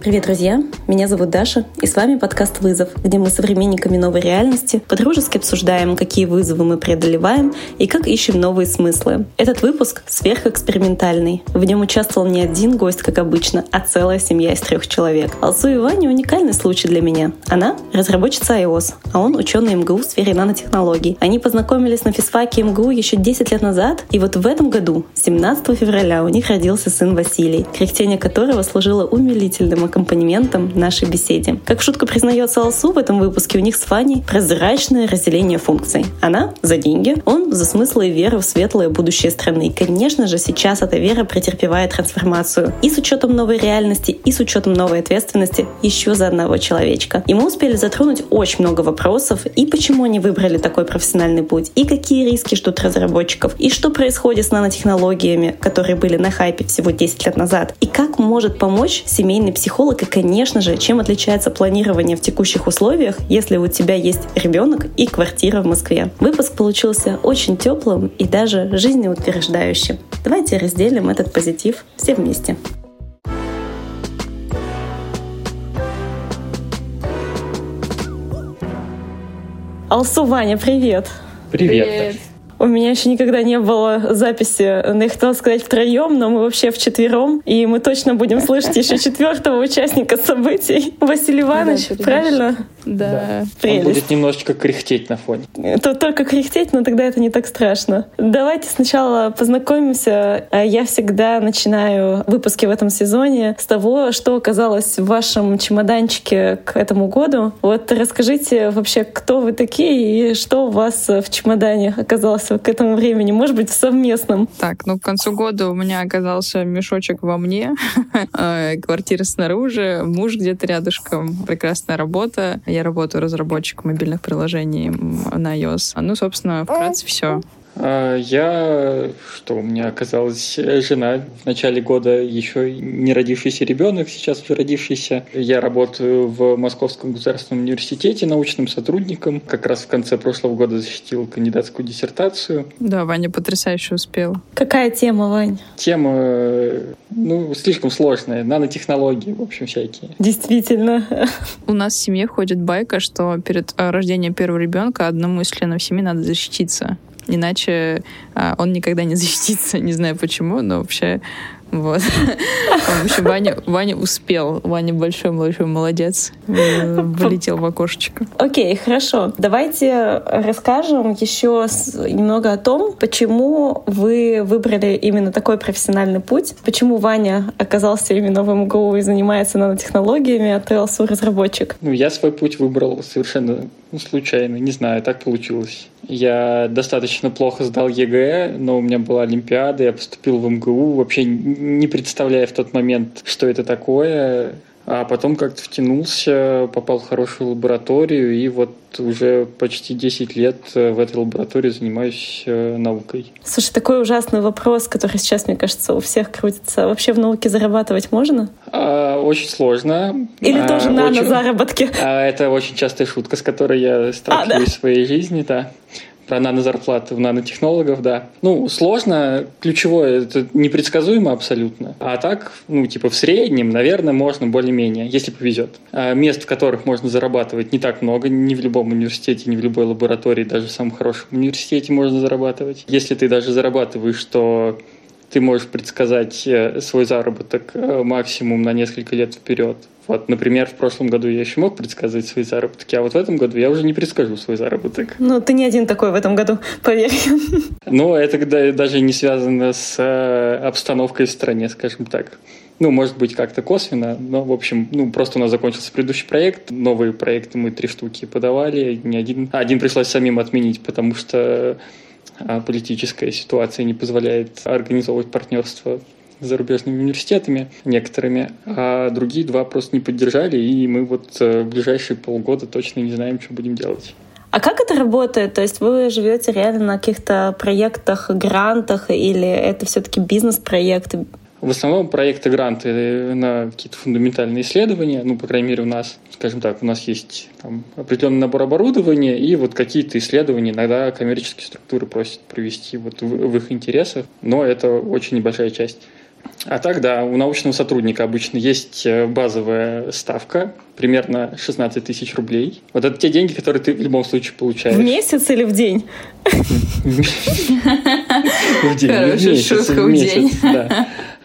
Привет, друзья! Меня зовут Даша, и с вами подкаст «Вызов», где мы современниками новой реальности подружески обсуждаем, какие вызовы мы преодолеваем и как ищем новые смыслы. Этот выпуск сверхэкспериментальный. В нем участвовал не один гость, как обычно, а целая семья из трех человек. Алсу и Ваня — уникальный случай для меня. Она — разработчица iOS, а он — ученый МГУ в сфере нанотехнологий. Они познакомились на физфаке МГУ еще 10 лет назад, и вот в этом году, 17 февраля, у них родился сын Василий, кряхтение которого служило умилительным аккомпанементом нашей беседе. Как в шутку признается Алсу, в этом выпуске у них с Фаней прозрачное разделение функций. Она за деньги, он за смыслы и веру в светлое будущее страны. И, конечно же, сейчас эта вера претерпевает трансформацию. И с учетом новой реальности, и с учетом новой ответственности еще за одного человечка. И мы успели затронуть очень много вопросов, и почему они выбрали такой профессиональный путь, и какие риски ждут разработчиков, и что происходит с нанотехнологиями, которые были на хайпе всего 10 лет назад, и как может помочь семейный психолог психолог, и, конечно же, чем отличается планирование в текущих условиях, если у тебя есть ребенок и квартира в Москве. Выпуск получился очень теплым и даже жизнеутверждающим. Давайте разделим этот позитив все вместе. Алсу, Ваня, привет! Привет! привет. У меня еще никогда не было записи, ну, я хотела сказать втроем, но мы вообще вчетвером, и мы точно будем слышать еще четвертого участника событий. Василий Иванович, правильно? Да. да. Он будет немножечко кряхтеть на фоне. То только кряхтеть, но тогда это не так страшно. Давайте сначала познакомимся. А я всегда начинаю выпуски в этом сезоне с того, что оказалось в вашем чемоданчике к этому году. Вот расскажите вообще, кто вы такие и что у вас в чемодане оказалось к этому времени? Может быть, в совместном? Так, ну к концу года у меня оказался мешочек во мне, э, квартира снаружи, муж где-то рядышком, прекрасная работа. Я работаю разработчиком мобильных приложений на iOS. Ну, собственно, вкратце все. А, я, что у меня оказалась жена в начале года, еще не родившийся ребенок, сейчас уже родившийся. Я работаю в Московском государственном университете научным сотрудником. Как раз в конце прошлого года защитил кандидатскую диссертацию. Да, Ваня потрясающе успел. Какая тема, Вань? Тема, ну, слишком сложная. Нанотехнологии, в общем, всякие. Действительно. У нас в семье ходит байка, что перед рождением первого ребенка одному из членов семьи надо защититься иначе а, он никогда не защитится. Не знаю почему, но вообще вот. В общем, Ваня, Ваня успел. Ваня большой-большой молодец. Вылетел в окошечко. Окей, okay, хорошо. Давайте расскажем еще немного о том, почему вы выбрали именно такой профессиональный путь, почему Ваня оказался именно в МГУ и занимается нанотехнологиями, а ты разработчик. Ну, я свой путь выбрал совершенно ну, случайно, не знаю, так получилось. Я достаточно плохо сдал ЕГЭ, но у меня была Олимпиада, я поступил в МГУ, вообще не представляя в тот момент, что это такое. А потом как-то втянулся, попал в хорошую лабораторию, и вот уже почти 10 лет э, в этой лаборатории занимаюсь э, наукой. Слушай, такой ужасный вопрос, который сейчас, мне кажется, у всех крутится. Вообще в науке зарабатывать можно? А, очень сложно. Или а, тоже на очень... заработки? А, это очень частая шутка, с которой я сталкиваюсь а, да? в своей жизни, да про нанозарплаты в нанотехнологов, да. Ну, сложно, ключевое, это непредсказуемо абсолютно. А так, ну, типа в среднем, наверное, можно более-менее, если повезет. А мест, в которых можно зарабатывать, не так много, не в любом университете, не в любой лаборатории, даже в самом хорошем университете можно зарабатывать. Если ты даже зарабатываешь, то ты можешь предсказать э, свой заработок э, максимум на несколько лет вперед. Вот, например, в прошлом году я еще мог предсказывать свои заработки, а вот в этом году я уже не предскажу свой заработок. Ну, ты не один такой в этом году, поверь. Ну, это даже не связано с э, обстановкой в стране, скажем так. Ну, может быть, как-то косвенно, но, в общем, ну, просто у нас закончился предыдущий проект, новые проекты мы три штуки подавали, не один, один пришлось самим отменить, потому что а, политическая ситуация не позволяет организовывать партнерство зарубежными университетами некоторыми, а другие два просто не поддержали, и мы вот э, в ближайшие полгода точно не знаем, что будем делать. А как это работает? То есть вы живете реально на каких-то проектах, грантах, или это все-таки бизнес-проекты? В основном проекты гранты на какие-то фундаментальные исследования, ну, по крайней мере, у нас, скажем так, у нас есть там, определенный набор оборудования и вот какие-то исследования иногда коммерческие структуры просят провести вот в, в их интересах, но это очень небольшая часть. А так, да, у научного сотрудника обычно есть э, базовая ставка, примерно 16 тысяч рублей. Вот это те деньги, которые ты в любом случае получаешь. В месяц или в день? В день. Хорошая шутка в день.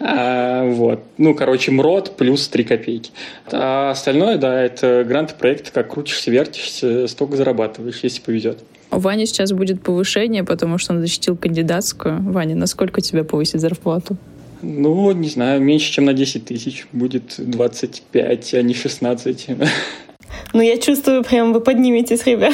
А, вот. Ну, короче, МРОД плюс 3 копейки. А остальное, да, это грант проект, как крутишься, вертишься, столько зарабатываешь, если повезет. У Вани сейчас будет повышение, потому что он защитил кандидатскую. Ваня, насколько тебя повысит зарплату? Ну, не знаю, меньше, чем на 10 тысяч. Будет 25, а не 16. Ну, я чувствую, прям вы подниметесь, ребят.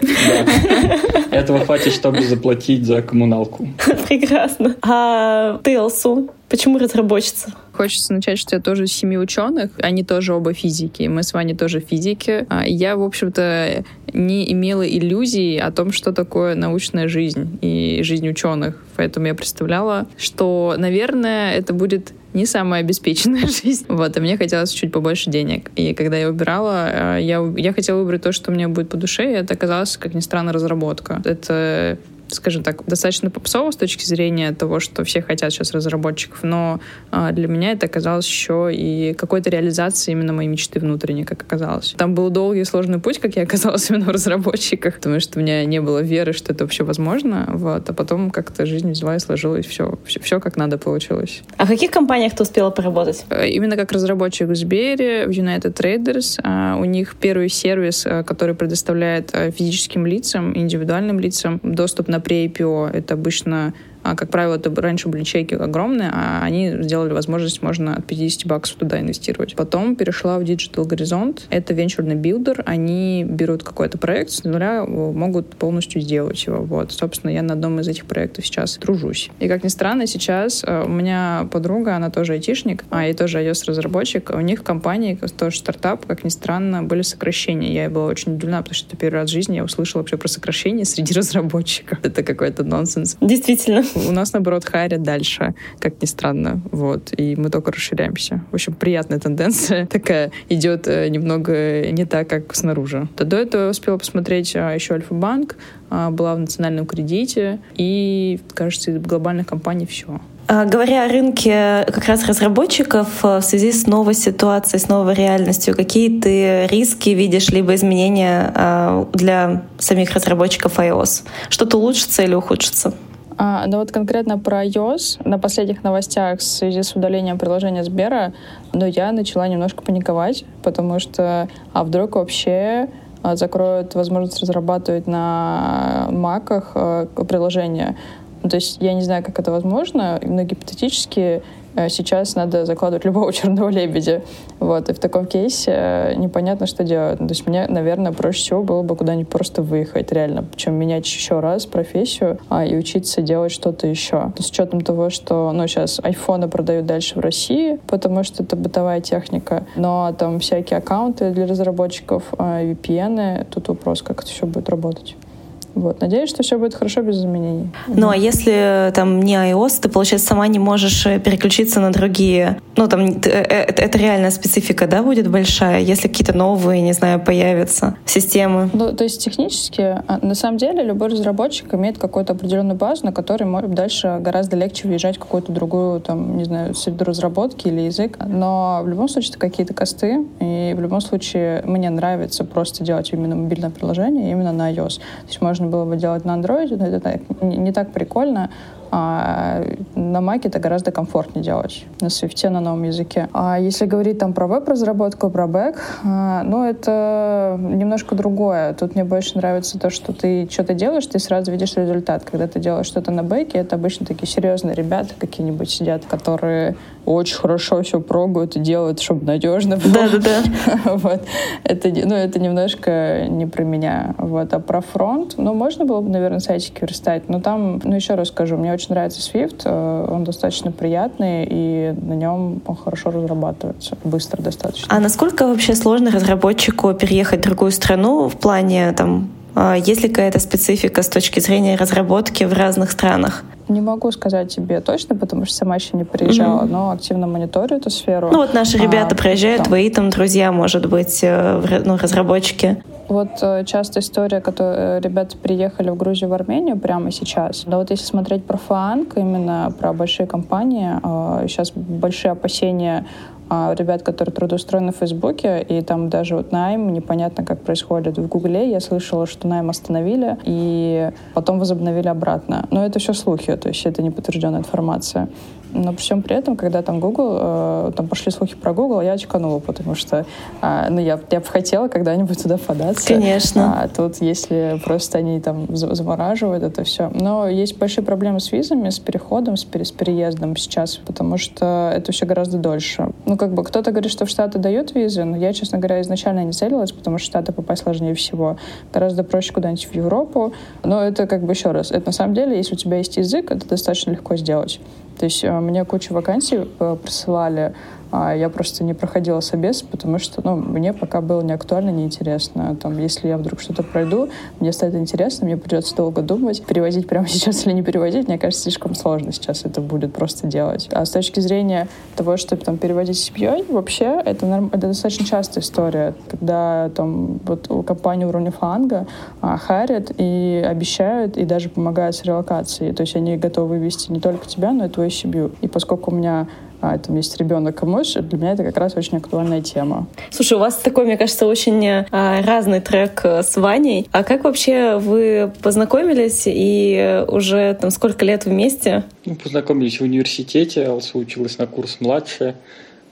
Да. Этого хватит, чтобы заплатить за коммуналку. Прекрасно. А ты, Алсу, почему разработчица? Хочется начать, что я тоже из семьи ученых, они тоже оба физики, мы с вами тоже физики. А я, в общем-то, не имела иллюзий о том, что такое научная жизнь и жизнь ученых. Поэтому я представляла, что, наверное, это будет не самая обеспеченная жизнь. Вот, а мне хотелось чуть побольше денег. И когда я выбирала, э, я, я хотела выбрать то, что мне будет по душе, и это оказалось, как ни странно, разработка. Это скажем так, достаточно попсово с точки зрения того, что все хотят сейчас разработчиков, но а, для меня это оказалось еще и какой-то реализацией именно моей мечты внутренней, как оказалось. Там был долгий и сложный путь, как я оказалась именно в разработчиках, потому что у меня не было веры, что это вообще возможно, вот, а потом как-то жизнь взяла и сложилась, все, все, все как надо получилось. А в каких компаниях ты успела поработать? Э, именно как разработчик в Сбере, в United Traders. А, у них первый сервис, э, который предоставляет э, физическим лицам, индивидуальным лицам доступ на pre-IPO. Это обычно а, как правило, это раньше были чеки огромные, а они сделали возможность, можно от 50 баксов туда инвестировать. Потом перешла в Digital Horizon. Это венчурный builder. Они берут какой-то проект с нуля, могут полностью сделать его. Вот. Собственно, я на одном из этих проектов сейчас тружусь. И, как ни странно, сейчас э, у меня подруга, она тоже айтишник, а и тоже iOS-разработчик. У них в компании, тоже стартап, как ни странно, были сокращения. Я была очень удивлена, потому что это первый раз в жизни я услышала вообще про сокращение среди разработчиков. Это какой-то нонсенс. Действительно. У нас, наоборот, хайрят дальше, как ни странно. Вот. И мы только расширяемся. В общем, приятная тенденция такая идет э, немного не так, как снаружи. До этого успела посмотреть а, еще Альфа-банк, а, была в национальном кредите, и, кажется, из глобальных компаний все. А, говоря о рынке как раз разработчиков э, в связи с новой ситуацией, с новой реальностью, какие ты риски видишь, либо изменения для самих разработчиков iOS? Что-то улучшится или ухудшится? А, ну вот конкретно про iOS, на последних новостях в связи с удалением приложения Сбера, ну, я начала немножко паниковать, потому что, а вдруг вообще а, закроют возможность разрабатывать на маках а, приложения. Ну, то есть я не знаю, как это возможно, но гипотетически сейчас надо закладывать любого черного лебедя. Вот. И в таком кейсе э, непонятно, что делать. Ну, то есть мне, наверное, проще всего было бы куда-нибудь просто выехать, реально, чем менять еще раз профессию а, и учиться делать что-то еще. С учетом того, что ну, сейчас айфоны продают дальше в России, потому что это бытовая техника, но там всякие аккаунты для разработчиков, а, VPN, тут вопрос, как это все будет работать. Вот. Надеюсь, что все будет хорошо без изменений. Ну, а если там не iOS, ты, получается, сама не можешь э, переключиться на другие... Ну, там, э, э, это реальная специфика, да, будет большая, если какие-то новые, не знаю, появятся системы? Ну, то есть технически, а, на самом деле, любой разработчик имеет какую-то определенную базу, на которой может дальше гораздо легче въезжать в какую-то другую, там, не знаю, среду разработки или язык. Но в любом случае это какие-то косты, и в любом случае мне нравится просто делать именно мобильное приложение, именно на iOS. То есть можно можно было бы делать на андроиде, но это не так прикольно. А на Mac это гораздо комфортнее делать на Swift, на новом языке. А если говорить там про веб-разработку, про бэк, а, ну, это немножко другое. Тут мне больше нравится то, что ты что-то делаешь, ты сразу видишь результат. Когда ты делаешь что-то на бэке, это обычно такие серьезные ребята какие-нибудь сидят, которые очень хорошо все пробуют и делают, чтобы надежно было. Да-да-да. вот. Это, ну, это немножко не про меня. Вот. А про фронт, ну, можно было бы, наверное, сайтики верстать, но там, ну, еще раз скажу, мне очень нравится Swift, э, он достаточно приятный, и на нем он хорошо разрабатывается, быстро достаточно. А насколько вообще сложно разработчику переехать в другую страну в плане там есть ли какая-то специфика с точки зрения разработки в разных странах? Не могу сказать тебе точно, потому что сама еще не приезжала, mm-hmm. но активно мониторю эту сферу. Ну вот наши ребята а, приезжают, там. твои там друзья, может быть, э, ну, разработчики. Вот э, часто история, которая э, ребята приехали в Грузию, в Армению прямо сейчас. Но вот если смотреть про фанк, именно про большие компании, сейчас большие опасения а, ребят, которые трудоустроены в Фейсбуке, и там даже вот найм, непонятно, как происходит в Гугле. Я слышала, что найм остановили, и потом возобновили обратно. Но это все слухи, то есть это не подтвержденная информация. Но при всем при этом, когда там Google, э, там пошли слухи про Google, я очканула, потому что э, ну, я, я бы хотела когда-нибудь туда податься. Конечно. А тут, если просто они там замораживают это все. Но есть большие проблемы с визами, с переходом, с, пере, с переездом сейчас, потому что это все гораздо дольше. Ну, как бы кто-то говорит, что в Штаты дают визы, но я, честно говоря, изначально не целилась, потому что в Штаты попасть сложнее всего. Гораздо проще куда-нибудь в Европу. Но это как бы еще раз, это на самом деле, если у тебя есть язык, это достаточно легко сделать. То есть э, мне кучу вакансий э, присылали, а я просто не проходила собес, потому что ну, мне пока было не актуально, не интересно. Там, если я вдруг что-то пройду, мне станет интересно, мне придется долго думать, перевозить прямо сейчас или не перевозить, мне кажется, слишком сложно сейчас это будет просто делать. А с точки зрения того, чтобы там переводить семьей, вообще это, норм... это достаточно частая история, когда там вот у компании уровня фанга а, харят и обещают, и даже помогают с релокацией. То есть они готовы вывести не только тебя, но и твою семью. И поскольку у меня там есть ребенок и муж, для меня это как раз очень актуальная тема. Слушай, у вас такой, мне кажется, очень а, разный трек э, с Ваней. А как вообще вы познакомились и уже там сколько лет вместе? Ну, познакомились в университете, Алсу училась на курс младше.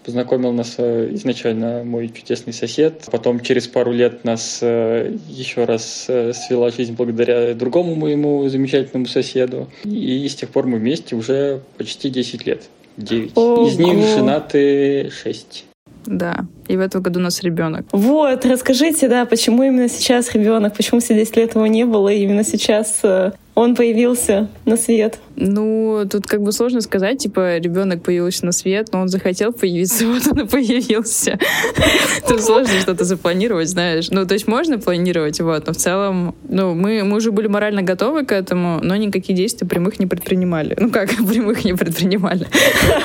Познакомил нас э, изначально мой чудесный сосед. Потом через пару лет нас э, еще раз свела жизнь благодаря другому моему замечательному соседу. И с тех пор мы вместе уже почти 10 лет. Девять. Из них женаты шесть. Да, и в этом году у нас ребенок. Вот, расскажите, да, почему именно сейчас ребенок, почему все 10 лет его не было, и именно сейчас э, он появился на свет? Ну, тут как бы сложно сказать, типа, ребенок появился на свет, но он захотел появиться, вот он и появился. Тут сложно что-то запланировать, знаешь. Ну, то есть можно планировать, вот, но в целом, ну, мы, мы уже были морально готовы к этому, но никакие действия прямых не предпринимали. Ну, как прямых не предпринимали.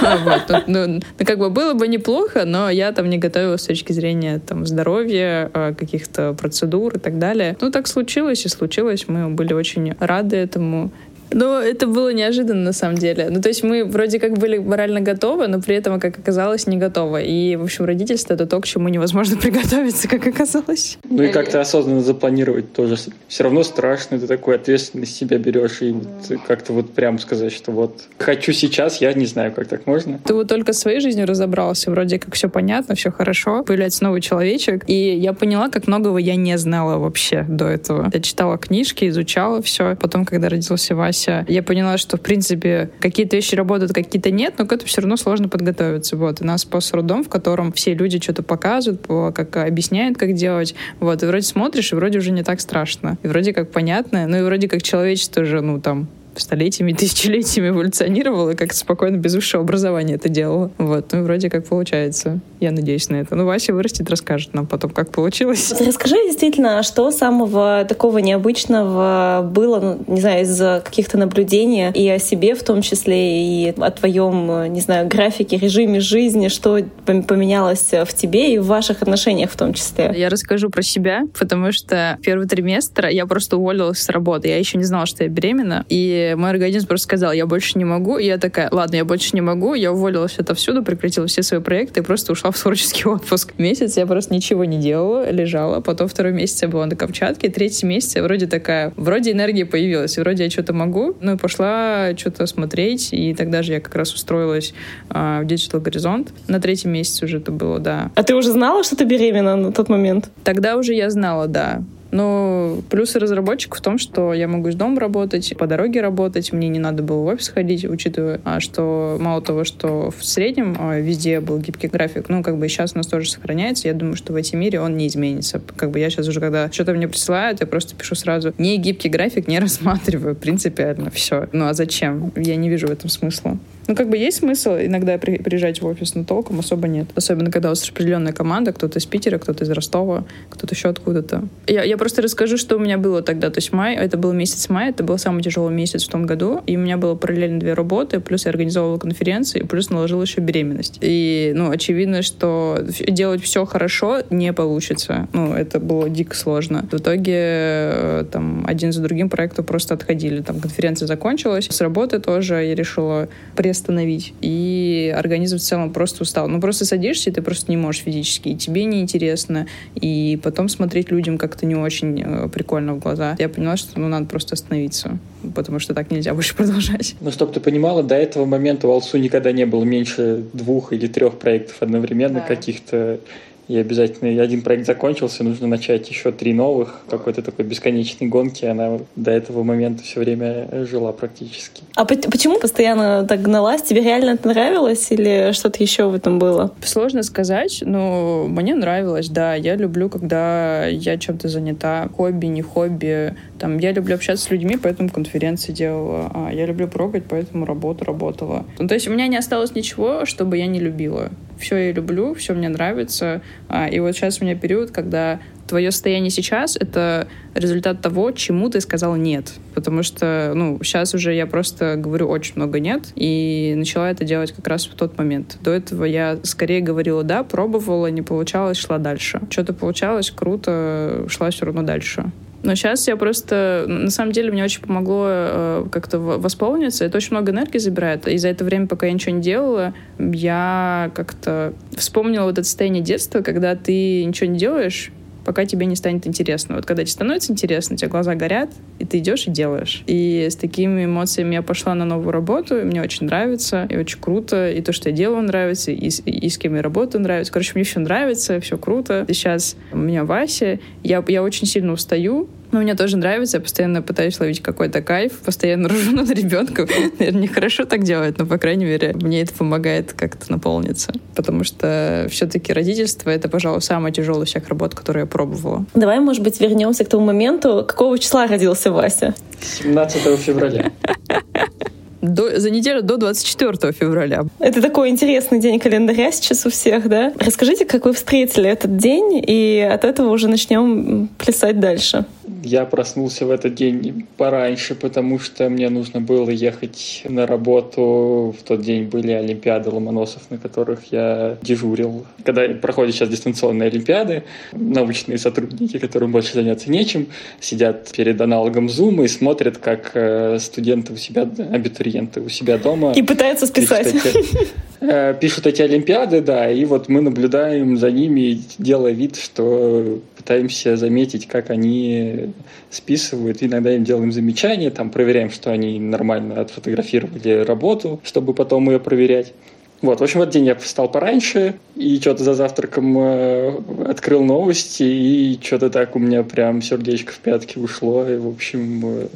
Вот. Ну, ну, как бы было бы неплохо, но я там не готовилась с точки зрения там здоровья, а, каких-то процедур и так далее. Ну, так случилось и случилось. Мы были очень рады этому. Но это было неожиданно на самом деле. Ну, то есть мы вроде как были морально готовы, но при этом, как оказалось, не готовы. И, в общем, родительство — это то, к чему невозможно приготовиться, как оказалось. Ну и как-то осознанно запланировать тоже. Все равно страшно, ты такой ответственность себя берешь и вот как-то вот прям сказать, что вот хочу сейчас, я не знаю, как так можно. Ты вот только своей жизнью разобрался, вроде как все понятно, все хорошо, появляется новый человечек, и я поняла, как многого я не знала вообще до этого. Я читала книжки, изучала все. Потом, когда родился Вася, Вася, я поняла, что, в принципе, какие-то вещи работают, какие-то нет, но к этому все равно сложно подготовиться. Вот. У нас пост-роддом, в котором все люди что-то показывают, как объясняют, как делать. Вот. И вроде смотришь, и вроде уже не так страшно. И вроде как понятно, ну и вроде как человечество же, ну, там, столетиями, тысячелетиями эволюционировала, как спокойно, без высшего образования это делала. Вот, ну, вроде как получается. Я надеюсь на это. Ну, Вася вырастет, расскажет нам потом, как получилось. Расскажи действительно, что самого такого необычного было, ну, не знаю, из каких-то наблюдений и о себе в том числе, и о твоем, не знаю, графике, режиме жизни, что поменялось в тебе и в ваших отношениях в том числе. Я расскажу про себя, потому что первый триместр я просто уволилась с работы. Я еще не знала, что я беременна. И мой организм просто сказал, я больше не могу. И я такая, ладно, я больше не могу. Я уволилась отовсюду, прекратила все свои проекты и просто ушла в творческий отпуск. Месяц я просто ничего не делала, лежала. Потом второй месяц я была на Камчатке. Третий месяц я вроде такая, вроде энергия появилась, вроде я что-то могу. Ну и пошла что-то смотреть. И тогда же я как раз устроилась а, в Digital Горизонт. На третьем месяце уже это было, да. А ты уже знала, что ты беременна на тот момент? Тогда уже я знала, да. Но плюсы разработчика в том, что я могу из дома работать, по дороге работать, мне не надо было в офис ходить, учитывая, а, что мало того, что в среднем а, везде был гибкий график, ну, как бы сейчас у нас тоже сохраняется, я думаю, что в этом мире он не изменится. Как бы я сейчас уже, когда что-то мне присылают, я просто пишу сразу, не гибкий график не рассматриваю, принципиально, все. Ну, а зачем? Я не вижу в этом смысла. Ну, как бы есть смысл иногда при, приезжать в офис, но толком особо нет. Особенно, когда у вас распределенная команда, кто-то из Питера, кто-то из Ростова, кто-то еще откуда-то. Я, я просто расскажу, что у меня было тогда. То есть май, это был месяц мая, это был самый тяжелый месяц в том году, и у меня было параллельно две работы, плюс я организовывала конференции, плюс наложила еще беременность. И, ну, очевидно, что делать все хорошо не получится. Ну, это было дико сложно. В итоге э, там один за другим проекты просто отходили. Там конференция закончилась, с работы тоже я решила приостановить. И организм в целом просто устал. Ну, просто садишься, и ты просто не можешь физически. И тебе неинтересно. И потом смотреть людям как-то не очень э, прикольно в глаза. Я поняла, что ну, надо просто остановиться. Потому что так нельзя больше продолжать. Ну, чтобы ты понимала, до этого момента у Алсу никогда не было меньше двух или трех проектов одновременно да. каких-то и обязательно один проект закончился, нужно начать еще три новых, какой-то такой бесконечной гонки. Она до этого момента все время жила практически. А почему постоянно так гналась? Тебе реально это нравилось или что-то еще в этом было? Sложно сказать, но мне нравилось, да. Я люблю, когда я чем-то занята. Хобби, не хобби. Там, я люблю общаться с людьми, поэтому конференции делала. А я люблю прогать, поэтому работу работала. Ну, то есть у меня не осталось ничего, чтобы я не любила все я люблю, все мне нравится. А, и вот сейчас у меня период, когда твое состояние сейчас — это результат того, чему ты сказал «нет». Потому что, ну, сейчас уже я просто говорю очень много «нет», и начала это делать как раз в тот момент. До этого я скорее говорила «да», пробовала, не получалось, шла дальше. Что-то получалось, круто, шла все равно дальше. Но сейчас я просто... На самом деле мне очень помогло э, как-то восполниться. Это очень много энергии забирает. И за это время, пока я ничего не делала, я как-то вспомнила вот это состояние детства, когда ты ничего не делаешь, пока тебе не станет интересно. Вот когда тебе становится интересно, у тебя глаза горят, и ты идешь и делаешь. И с такими эмоциями я пошла на новую работу, и мне очень нравится, и очень круто, и то, что я делаю, нравится, и, и, и с кем я работаю, нравится. Короче, мне все нравится, все круто. И сейчас у меня Вася, я, я очень сильно устаю, но мне тоже нравится, я постоянно пытаюсь ловить какой-то кайф, постоянно ржу над ребенком. Наверное, нехорошо так делать, но, по крайней мере, мне это помогает как-то наполниться. Потому что все-таки родительство — это, пожалуй, самая тяжелая всех работ, которую я пробовала. Давай, может быть, вернемся к тому моменту, какого числа родился Вася? 17 февраля. До, за неделю до 24 февраля. Это такой интересный день календаря сейчас у всех, да? Расскажите, как вы встретили этот день, и от этого уже начнем плясать дальше я проснулся в этот день пораньше, потому что мне нужно было ехать на работу. В тот день были Олимпиады Ломоносов, на которых я дежурил. Когда проходят сейчас дистанционные Олимпиады, научные сотрудники, которым больше заняться нечем, сидят перед аналогом Zoom и смотрят, как э, студенты у себя, абитуриенты у себя дома. И пытаются списать. Пишут эти, э, пишут эти Олимпиады, да, и вот мы наблюдаем за ними, делая вид, что пытаемся заметить, как они списывают. Иногда им делаем замечания, там проверяем, что они нормально отфотографировали работу, чтобы потом ее проверять. Вот, в общем, в этот день я встал пораньше и что-то за завтраком э, открыл новости, и что-то так у меня прям сердечко в пятки ушло, и, в общем, э,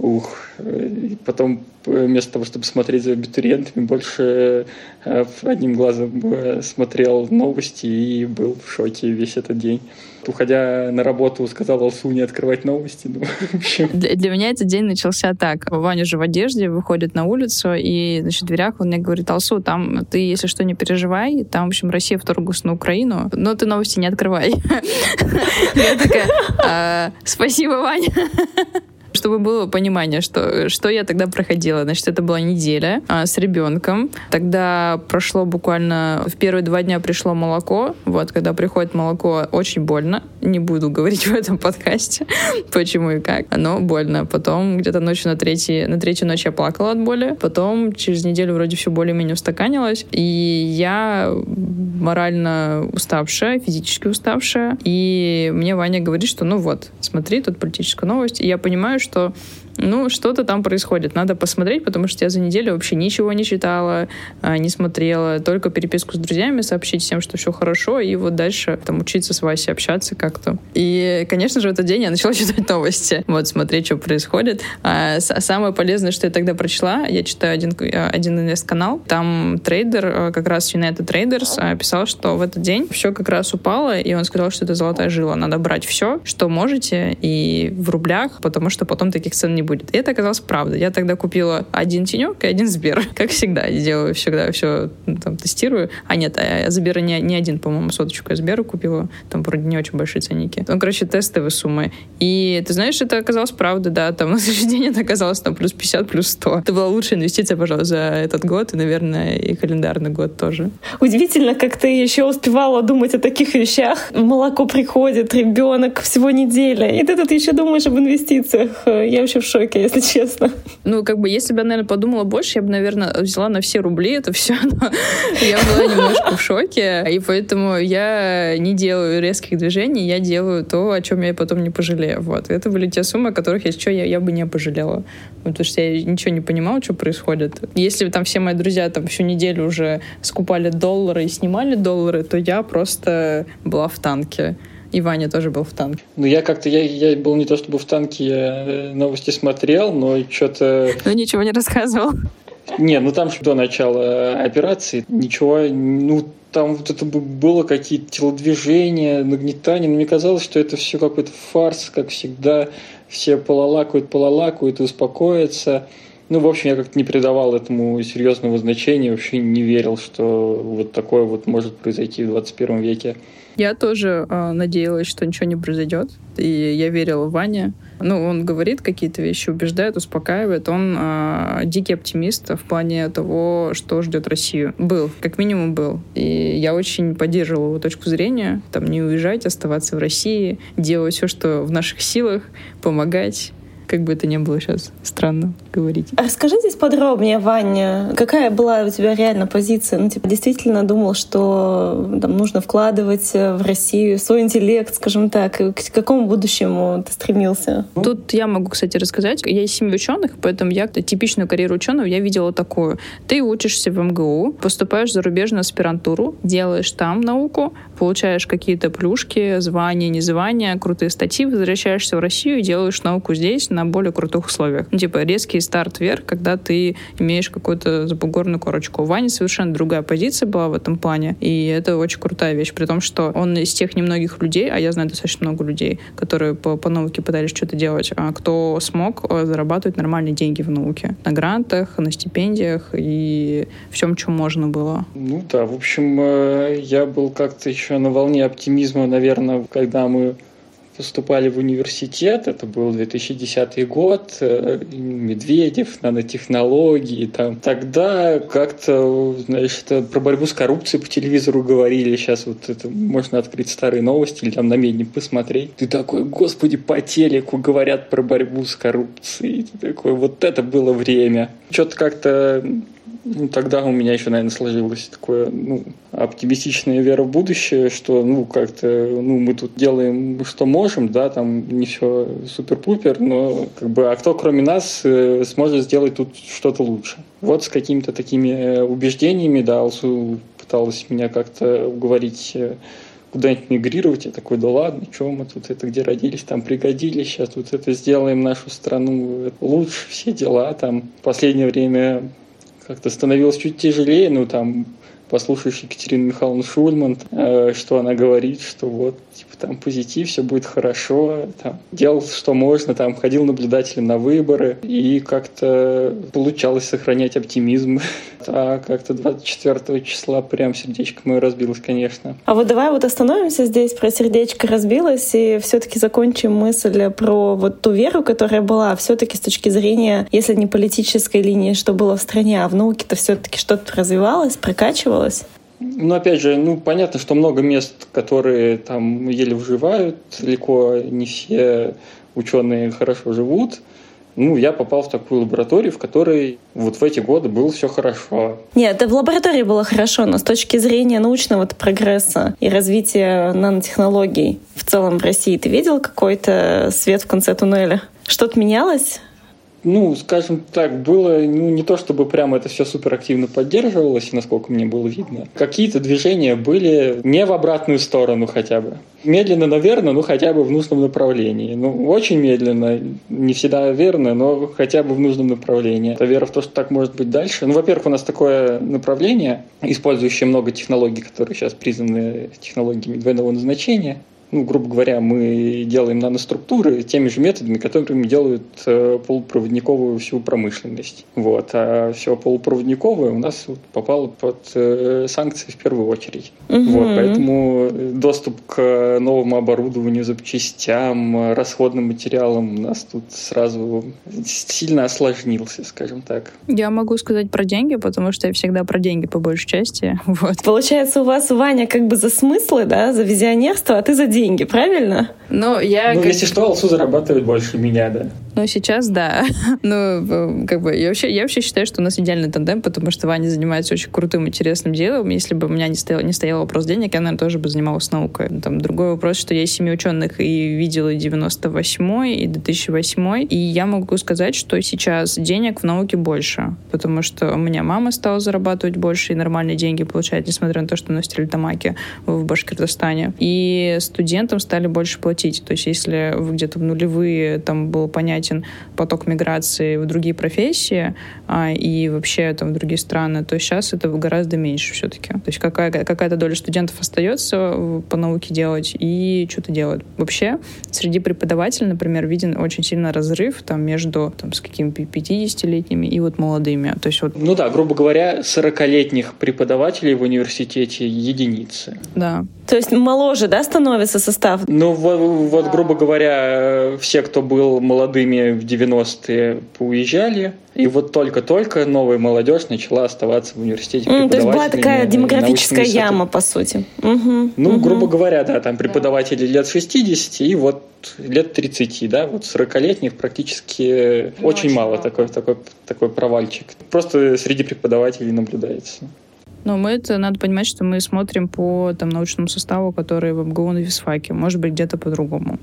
ух. И потом э, вместо того, чтобы смотреть за абитуриентами, больше э, одним глазом э, смотрел новости и был в шоке весь этот день. Уходя на работу, сказал Алсу не открывать новости. Ну. Для, для меня этот день начался так. Ваня же в одежде выходит на улицу, и значит, в дверях он мне говорит, Алсу, там ты, если что, не переживай, там, в общем, Россия вторглась на Украину, но ты новости не открывай. Я такая, «А, спасибо, Ваня. Чтобы было понимание, что, что я тогда проходила. Значит, это была неделя а, с ребенком. Тогда прошло буквально... В первые два дня пришло молоко. Вот, когда приходит молоко, очень больно. Не буду говорить в этом подкасте, почему и как. Но больно. Потом где-то ночью на, третьей, на третью ночь я плакала от боли. Потом через неделю вроде все более-менее устаканилось. И я морально уставшая, физически уставшая. И мне Ваня говорит, что ну вот, смотри, тут политическая новость. И я понимаю, что ну, что-то там происходит. Надо посмотреть, потому что я за неделю вообще ничего не читала, а, не смотрела, только переписку с друзьями, сообщить всем, что все хорошо, и вот дальше там учиться с Васей, общаться как-то. И, конечно же, в этот день я начала читать новости, вот, смотреть, что происходит. А самое полезное, что я тогда прочла, я читаю один, один инвест-канал, там трейдер, а, как раз United Traders, а, писал, что в этот день все как раз упало, и он сказал, что это золотая жила, надо брать все, что можете, и в рублях, потому что потом таких цен не не будет. И это оказалось правда. Я тогда купила один тенек и один Сбер. Как всегда, делаю всегда все ну, там тестирую. А нет, а я Сбера не, не один, по-моему, соточку я Сберу купила. Там вроде не очень большие ценники. Ну, короче, тестовые суммы. И ты знаешь, это оказалось правда, да. Там на следующий день это оказалось там плюс 50, плюс 100. Это была лучшая инвестиция, пожалуй, за этот год и, наверное, и календарный год тоже. Удивительно, как ты еще успевала думать о таких вещах. Молоко приходит, ребенок, всего неделя. И ты тут еще думаешь об инвестициях. Я вообще в шоке, если честно. Ну, как бы, если бы я, наверное, подумала больше, я бы, наверное, взяла на все рубли это все. Но я была немножко в шоке. И поэтому я не делаю резких движений, я делаю то, о чем я потом не пожалею. Вот. Это были те суммы, о которых, если что, я, я бы не пожалела. Потому что я ничего не понимала, что происходит. Если там все мои друзья там всю неделю уже скупали доллары и снимали доллары, то я просто была в танке. И Ваня тоже был в танке. Ну, я как-то, я, я был не то чтобы в танке, я э, новости смотрел, но что-то... Ну, ничего не рассказывал. Не, ну там до начала операции ничего, ну там вот это было какие-то телодвижения, нагнетания, но мне казалось, что это все какой-то фарс, как всегда, все полалакают, полалакают и успокоятся. Ну, в общем, я как-то не придавал этому серьезного значения, вообще не верил, что вот такое вот может произойти в 21 веке. Я тоже э, надеялась, что ничего не произойдет. И я верила в Ване. Ну, он говорит какие-то вещи, убеждает, успокаивает. Он э, дикий оптимист в плане того, что ждет Россию. Был, как минимум был. И я очень поддерживала его точку зрения. Там не уезжать, оставаться в России, делать все, что в наших силах, помогать как бы это ни было сейчас странно говорить. А расскажи здесь подробнее, Ваня, какая была у тебя реально позиция? Ну, типа, действительно думал, что там нужно вкладывать в Россию свой интеллект, скажем так, к какому будущему ты стремился? Тут я могу, кстати, рассказать. Я из семьи ученых, поэтому я типичную карьеру ученого я видела такую. Ты учишься в МГУ, поступаешь в зарубежную аспирантуру, делаешь там науку, получаешь какие-то плюшки, звания, незвания, крутые статьи, возвращаешься в Россию и делаешь науку здесь на более крутых условиях. Ну, типа резкий старт вверх, когда ты имеешь какую-то забугорную корочку. У Вани совершенно другая позиция была в этом плане, и это очень крутая вещь, при том, что он из тех немногих людей, а я знаю достаточно много людей, которые по, по науке пытались что-то делать, а кто смог э, зарабатывать нормальные деньги в науке. На грантах, на стипендиях и всем, чем можно было. Ну да, в общем, э, я был как-то еще на волне оптимизма, наверное, когда мы поступали в университет, это был 2010 год, э, Медведев, нанотехнологии, там. Тогда как-то, это про борьбу с коррупцией по телевизору говорили, сейчас вот это можно открыть старые новости или там на медне посмотреть. Ты такой, господи, по телеку говорят про борьбу с коррупцией. Ты такой, вот это было время. Что-то как-то ну, тогда у меня еще, наверное, сложилось такое, ну, оптимистичная вера в будущее, что, ну, как-то, ну, мы тут делаем, что можем, да, там не все супер-пупер, но, как бы, а кто, кроме нас, э, сможет сделать тут что-то лучше? Вот с какими-то такими э, убеждениями, да, Алсу пыталась меня как-то уговорить э, куда-нибудь мигрировать. Я такой, да ладно, что мы тут это где родились, там пригодились, сейчас тут это сделаем нашу страну лучше, все дела. Там в последнее время как-то становилось чуть тяжелее, ну там послушаешь Екатерину Михайловну Шульман, э, что она говорит, что вот, типа, там позитив, все будет хорошо, там, делал, что можно, там, ходил наблюдателем на выборы, и как-то получалось сохранять оптимизм. А как-то 24 числа прям сердечко мое разбилось, конечно. А вот давай вот остановимся здесь, про сердечко разбилось, и все-таки закончим мысль про вот ту веру, которая была все-таки с точки зрения, если не политической линии, что было в стране, а в науке-то все-таки что-то развивалось, прокачивалось? Ну, опять же, ну, понятно, что много мест, которые там еле выживают, далеко не все ученые хорошо живут. Ну, я попал в такую лабораторию, в которой вот в эти годы было все хорошо. Нет, в лаборатории было хорошо, но с точки зрения научного прогресса и развития нанотехнологий в целом в России, ты видел какой-то свет в конце туннеля? Что-то менялось? Ну, скажем так, было ну, не то, чтобы прямо это все супер активно поддерживалось, насколько мне было видно. Какие-то движения были не в обратную сторону хотя бы. Медленно, наверное, ну хотя бы в нужном направлении. Ну, очень медленно, не всегда верно, но хотя бы в нужном направлении. Это вера в то, что так может быть дальше. Ну, во-первых, у нас такое направление, использующее много технологий, которые сейчас признаны технологиями двойного назначения. Ну, грубо говоря, мы делаем наноструктуры теми же методами, которыми делают э, полупроводниковую всю промышленность. Вот. А все полупроводниковое у нас попало под э, санкции в первую очередь. Угу. Вот. Поэтому доступ к новому оборудованию, запчастям, расходным материалам у нас тут сразу сильно осложнился, скажем так. Я могу сказать про деньги, потому что я всегда про деньги по большей части. Вот. Получается, у вас Ваня как бы за смыслы, да, за визионерство, а ты за деньги, правильно? Ну, я... Ну, как... если что, Алсу зарабатывает больше меня, да. Ну, сейчас да. ну, как бы, я вообще, я вообще считаю, что у нас идеальный тандем, потому что Ваня занимается очень крутым, интересным делом. Если бы у меня не стоял, не стоял вопрос денег, я, наверное, тоже бы занималась наукой. Там другой вопрос, что я из семьи ученых и видела 98 и 2008 и я могу сказать, что сейчас денег в науке больше, потому что у меня мама стала зарабатывать больше и нормальные деньги получать, несмотря на то, что она в Тамаки в Башкортостане. И студентам стали больше платить. То есть если где-то в нулевые там был понятен поток миграции в другие профессии а, и вообще там в другие страны, то сейчас это гораздо меньше все-таки. То есть какая, какая-то доля студентов остается по науке делать и что-то делают. Вообще среди преподавателей, например, виден очень сильно разрыв там между там, с какими-то 50-летними и вот молодыми. То есть вот... Ну да, грубо говоря, 40-летних преподавателей в университете единицы. Да. То есть моложе, да, становится состав? Ну, вот, вот грубо говоря, все, кто был молодыми в 90-е, поуезжали. И вот только-только новая молодежь начала оставаться в университете mm, То есть была такая демографическая яма, по сути. Угу, ну, угу. грубо говоря, да, там преподаватели лет 60 и вот лет 30, да, вот 40-летних практически ну, очень, очень мало, мало. Такой, такой, такой провальчик. Просто среди преподавателей наблюдается. Но мы это надо понимать, что мы смотрим по там, научному составу, который в МГУ на физфаке. Может быть, где-то по-другому.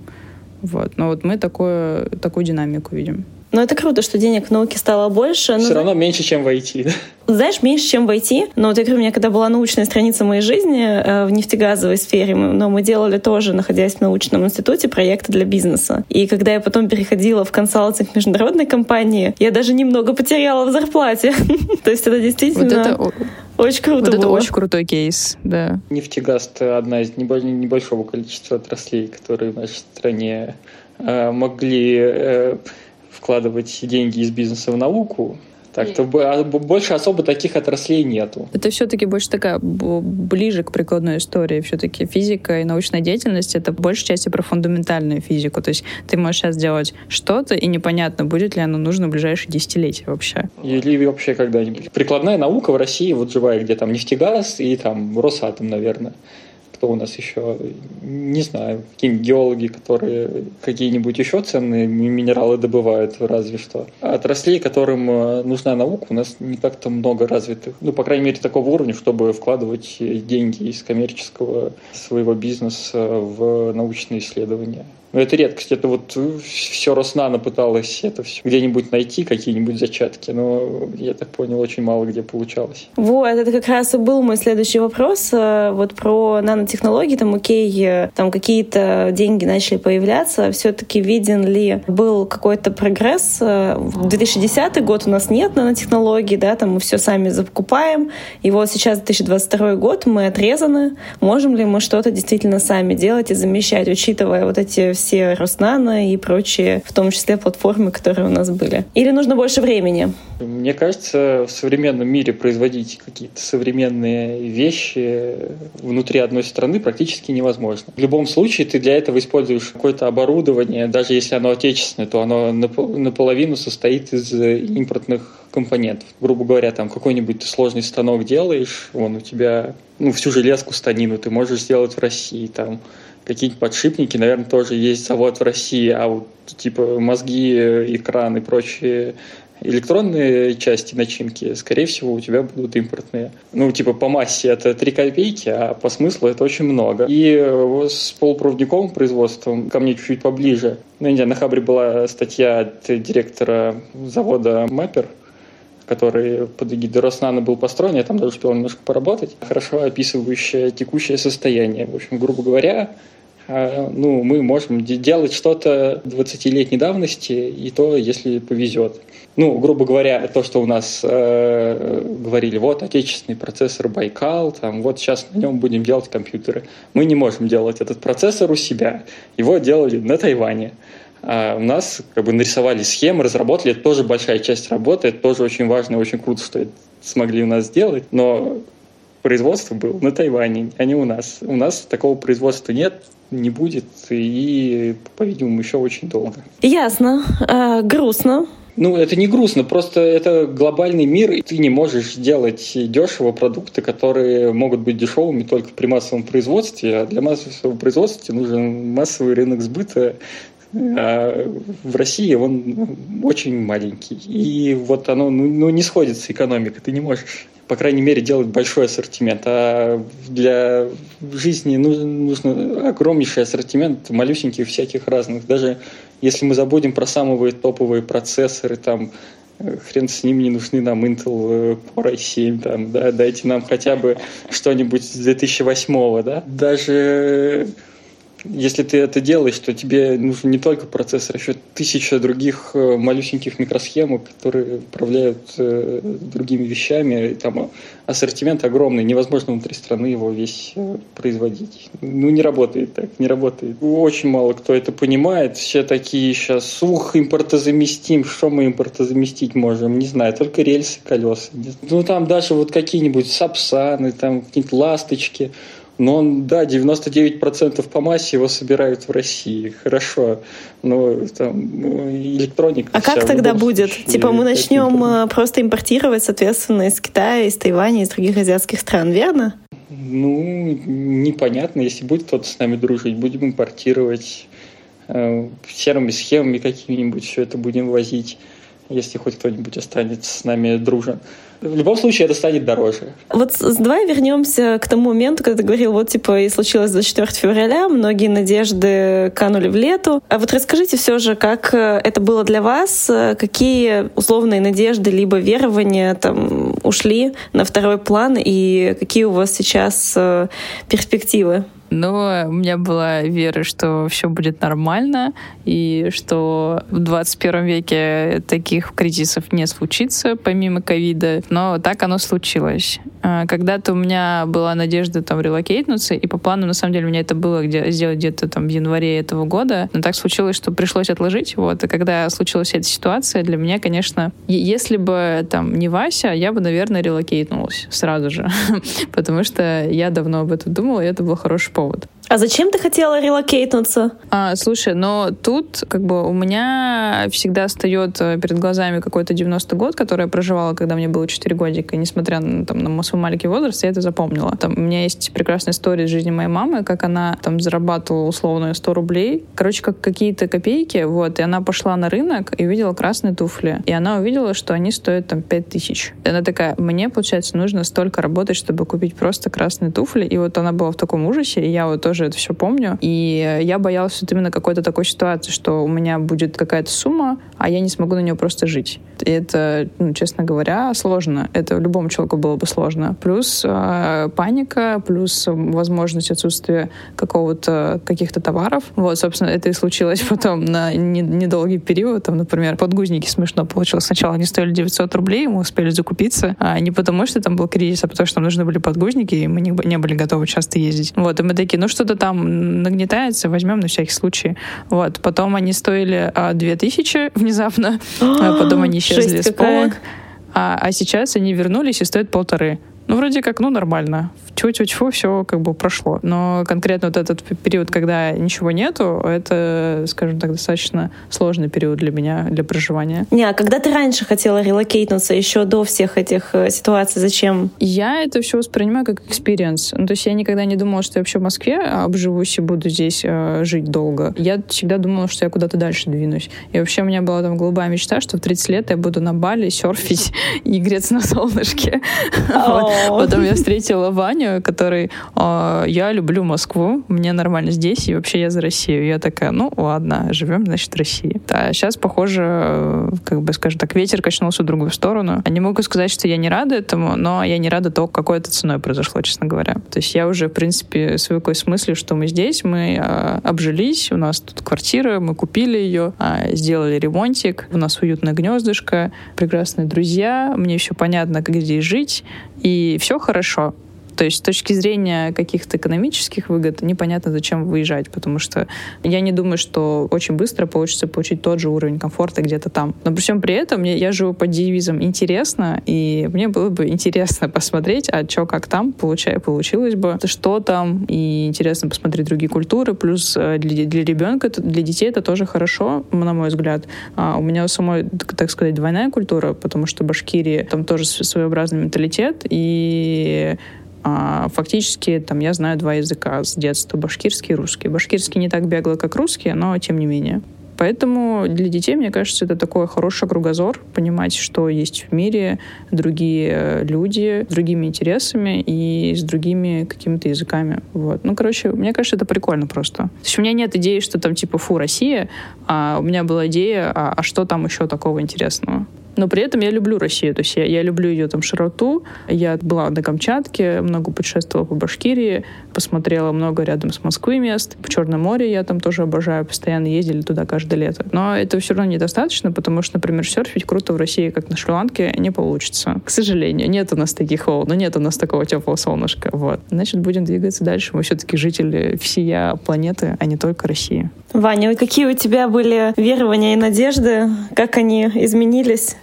Вот. Но вот мы такое, такую динамику видим. Но это круто, что денег в науке стало больше. Все равно меньше, чем в IT. Да? Знаешь, меньше, чем в IT. Но вот я говорю, у меня когда была научная страница моей жизни э, в нефтегазовой сфере, мы, но мы делали тоже, находясь в научном институте, проекты для бизнеса. И когда я потом переходила в консалтинг международной компании, я даже немного потеряла в зарплате. То есть это действительно... Очень круто Вот было. это очень крутой кейс, да. Нефтегаз — это одна из небольшого количества отраслей, которые в нашей стране э, могли э, вкладывать деньги из бизнеса в науку, так-то а больше особо таких отраслей нету. Это все-таки больше такая ближе к прикладной истории. Все-таки физика и научная деятельность это в большей части про фундаментальную физику. То есть ты можешь сейчас делать что-то, и непонятно, будет ли оно нужно в ближайшие десятилетия вообще. Или вообще когда-нибудь. Прикладная наука в России вот живая, где там нефтегаз и там Росатом, наверное кто у нас еще, не знаю, какие-нибудь геологи, которые какие-нибудь еще ценные минералы добывают, разве что. А отраслей, которым э, нужна наука, у нас не так-то много развитых. Ну, по крайней мере, такого уровня, чтобы вкладывать деньги из коммерческого своего бизнеса в научные исследования. Но это редкость. Это вот все Роснано пыталась это все где-нибудь найти, какие-нибудь зачатки, но я так понял, очень мало где получалось. Вот, это как раз и был мой следующий вопрос. Э, вот про нанотехнологии, там, окей, э, там какие-то деньги начали появляться. Все-таки виден ли был какой-то прогресс? Э, в 2010 год у нас нет нанотехнологий, да, там мы все сами закупаем. И вот сейчас 2022 год, мы отрезаны. Можем ли мы что-то действительно сами делать и замещать, учитывая вот эти все Роснано и прочие, в том числе платформы, которые у нас были? Или нужно больше времени? Мне кажется, в современном мире производить какие-то современные вещи внутри одной страны практически невозможно. В любом случае ты для этого используешь какое-то оборудование, даже если оно отечественное, то оно наполовину состоит из импортных компонентов. Грубо говоря, там какой-нибудь ты сложный станок делаешь, он у тебя, ну, всю железку станину ты можешь сделать в России, там, какие-нибудь подшипники, наверное, тоже есть завод в России, а вот типа мозги, экран и прочие электронные части начинки, скорее всего, у тебя будут импортные. Ну, типа по массе это 3 копейки, а по смыслу это очень много. И с полупроводниковым производством ко мне чуть-чуть поближе. Ну, не знаю, на Хабре была статья от директора завода Маппер, который под эгидой Роснана был построен, я там даже успел немножко поработать, хорошо описывающая текущее состояние. В общем, грубо говоря, ну, мы можем делать что-то 20-летней давности, и то, если повезет. Ну, грубо говоря, то, что у нас э, говорили, вот отечественный процессор Байкал, там, вот сейчас на нем будем делать компьютеры. Мы не можем делать этот процессор у себя. Его делали на Тайване. А у нас как бы нарисовали схемы, разработали. Это тоже большая часть работы, это тоже очень важно, очень круто, что это смогли у нас сделать. Но производство было на Тайване, а не у нас. У нас такого производства нет, не будет и, по-видимому, еще очень долго. Ясно. А, грустно. Ну, это не грустно, просто это глобальный мир, и ты не можешь делать дешево продукты, которые могут быть дешевыми только при массовом производстве, а для массового производства нужен массовый рынок сбыта, а в России он очень маленький. И вот оно ну, ну, не сходится экономика, ты не можешь по крайней мере, делать большой ассортимент. А для жизни нужен, нужен огромнейший ассортимент малюсеньких всяких разных. Даже если мы забудем про самые топовые процессоры, там, хрен с ними не нужны нам Intel Core i7, там, да, дайте нам хотя бы что-нибудь с 2008 да. Даже если ты это делаешь, то тебе нужен не только процессор, а еще тысяча других э, малюсеньких микросхем, которые управляют э, другими вещами. И там ассортимент огромный, невозможно внутри страны его весь э, производить. Ну, не работает так, не работает. Очень мало кто это понимает. Все такие сейчас, ух, импортозаместим. Что мы импортозаместить можем? Не знаю, только рельсы, колеса. Ну, там даже вот какие-нибудь сапсаны, там какие-нибудь ласточки – но он, да, 99% по массе его собирают в России. Хорошо. Но там ну, электроника. А как тогда будет? Случае, типа мы начнем э, просто импортировать, соответственно, из Китая, из Тайваня, из других азиатских стран, верно? Ну, непонятно. Если будет кто-то с нами дружить, будем импортировать э, серыми схемами какими-нибудь, все это будем возить, если хоть кто-нибудь останется с нами дружен. В любом случае это станет дороже. Вот давай вернемся к тому моменту, когда ты говорил, вот типа и случилось 24 февраля, многие надежды канули в лету. А вот расскажите все же, как э, это было для вас, какие условные надежды либо верования там ушли на второй план и какие у вас сейчас э, перспективы? Но у меня была вера, что все будет нормально, и что в 21 веке таких кризисов не случится, помимо ковида. Но так оно случилось. А, когда-то у меня была надежда там релокейтнуться, и по плану, на самом деле, у меня это было где сделать где-то там в январе этого года. Но так случилось, что пришлось отложить. Вот. И когда случилась эта ситуация, для меня, конечно, если бы там не Вася, я бы, наверное, релокейтнулась сразу же. Потому что я давно об этом думала, и это был хороший повод. А зачем ты хотела релокейтнуться? А, слушай, но тут как бы у меня всегда встает э, перед глазами какой-то 90-й год, который я проживала, когда мне было 4 годика, и несмотря на, там, на свой маленький возраст, я это запомнила. Там, у меня есть прекрасная история из жизни моей мамы, как она там зарабатывала условно 100 рублей. Короче, как какие-то копейки, вот, и она пошла на рынок и увидела красные туфли. И она увидела, что они стоят там 5 тысяч. И она такая, мне, получается, нужно столько работать, чтобы купить просто красные туфли. И вот она была в таком ужасе, и я вот тоже это все помню. И я боялась вот именно какой-то такой ситуации, что у меня будет какая-то сумма, а я не смогу на нее просто жить. И это, ну, честно говоря, сложно. Это любому человеку было бы сложно. Плюс э, паника, плюс возможность отсутствия какого-то каких-то товаров. Вот, собственно, это и случилось потом на не, недолгий период. Там, например, подгузники смешно получилось. Сначала они стоили 900 рублей, мы успели закупиться. А не потому, что там был кризис, а потому, что нам нужны были подгузники, и мы не, не были готовы часто ездить. Вот, и мы такие, ну что-то там нагнетается, возьмем на всякий случай. Вот, потом они стоили а, 2000 внезапно, а потом они исчезли с полок. А, а сейчас они вернулись и стоят полторы. Ну, вроде как, ну, нормально. Чу-чу-чу, все как бы прошло. Но конкретно вот этот период, когда ничего нету, это, скажем так, достаточно сложный период для меня, для проживания. Не, а когда ты раньше хотела релокейтнуться, еще до всех этих э, ситуаций, зачем? Я это все воспринимаю как experience. Ну, то есть я никогда не думала, что я вообще в Москве обживусь и буду здесь э, жить долго. Я всегда думала, что я куда-то дальше двинусь. И вообще у меня была там голубая мечта, что в 30 лет я буду на Бали серфить и греться на солнышке. Потом я встретила Ваню, который «А, я люблю Москву, мне нормально здесь, и вообще я за Россию. Я такая, ну ладно, живем, значит, в России. А сейчас, похоже, как бы, скажем так, ветер качнулся в другую сторону. Не могу сказать, что я не рада этому, но я не рада то, какой это ценой произошло, честно говоря. То есть я уже, в принципе, свыклась с мыслью, что мы здесь, мы э, обжились, у нас тут квартира, мы купили ее, сделали ремонтик, у нас уютное гнездышко, прекрасные друзья, мне все понятно, как здесь жить, и все хорошо. То есть с точки зрения каких-то экономических выгод непонятно, зачем выезжать, потому что я не думаю, что очень быстро получится получить тот же уровень комфорта где-то там. Но при всем при этом я живу под девизом «интересно», и мне было бы интересно посмотреть, а что, как там получай, получилось бы, что там, и интересно посмотреть другие культуры, плюс э, для, для ребенка, для детей это тоже хорошо, на мой взгляд. А у меня у самой, так сказать, двойная культура, потому что Башкирия, там тоже своеобразный менталитет, и а, фактически там я знаю два языка с детства, башкирский и русский. Башкирский не так бегло, как русский, но тем не менее. Поэтому для детей, мне кажется, это такой хороший кругозор, понимать, что есть в мире другие люди с другими интересами и с другими какими-то языками. Вот. Ну, короче, мне кажется, это прикольно просто. То есть у меня нет идеи, что там типа фу, Россия, а у меня была идея, а, а что там еще такого интересного? Но при этом я люблю Россию. То есть я, я люблю ее там широту. Я была на Камчатке, много путешествовала по Башкирии, посмотрела много рядом с Москвой мест. В Черном море я там тоже обожаю. Постоянно ездили туда каждое лето. Но это все равно недостаточно, потому что, например, серфить круто в России, как на Шри-Ланке, не получится. К сожалению, нет у нас таких волн, но нет у нас такого теплого солнышка. Вот. Значит, будем двигаться дальше. Мы все-таки жители всея планеты, а не только России. Ваня, какие у тебя были верования и надежды? Как они изменились?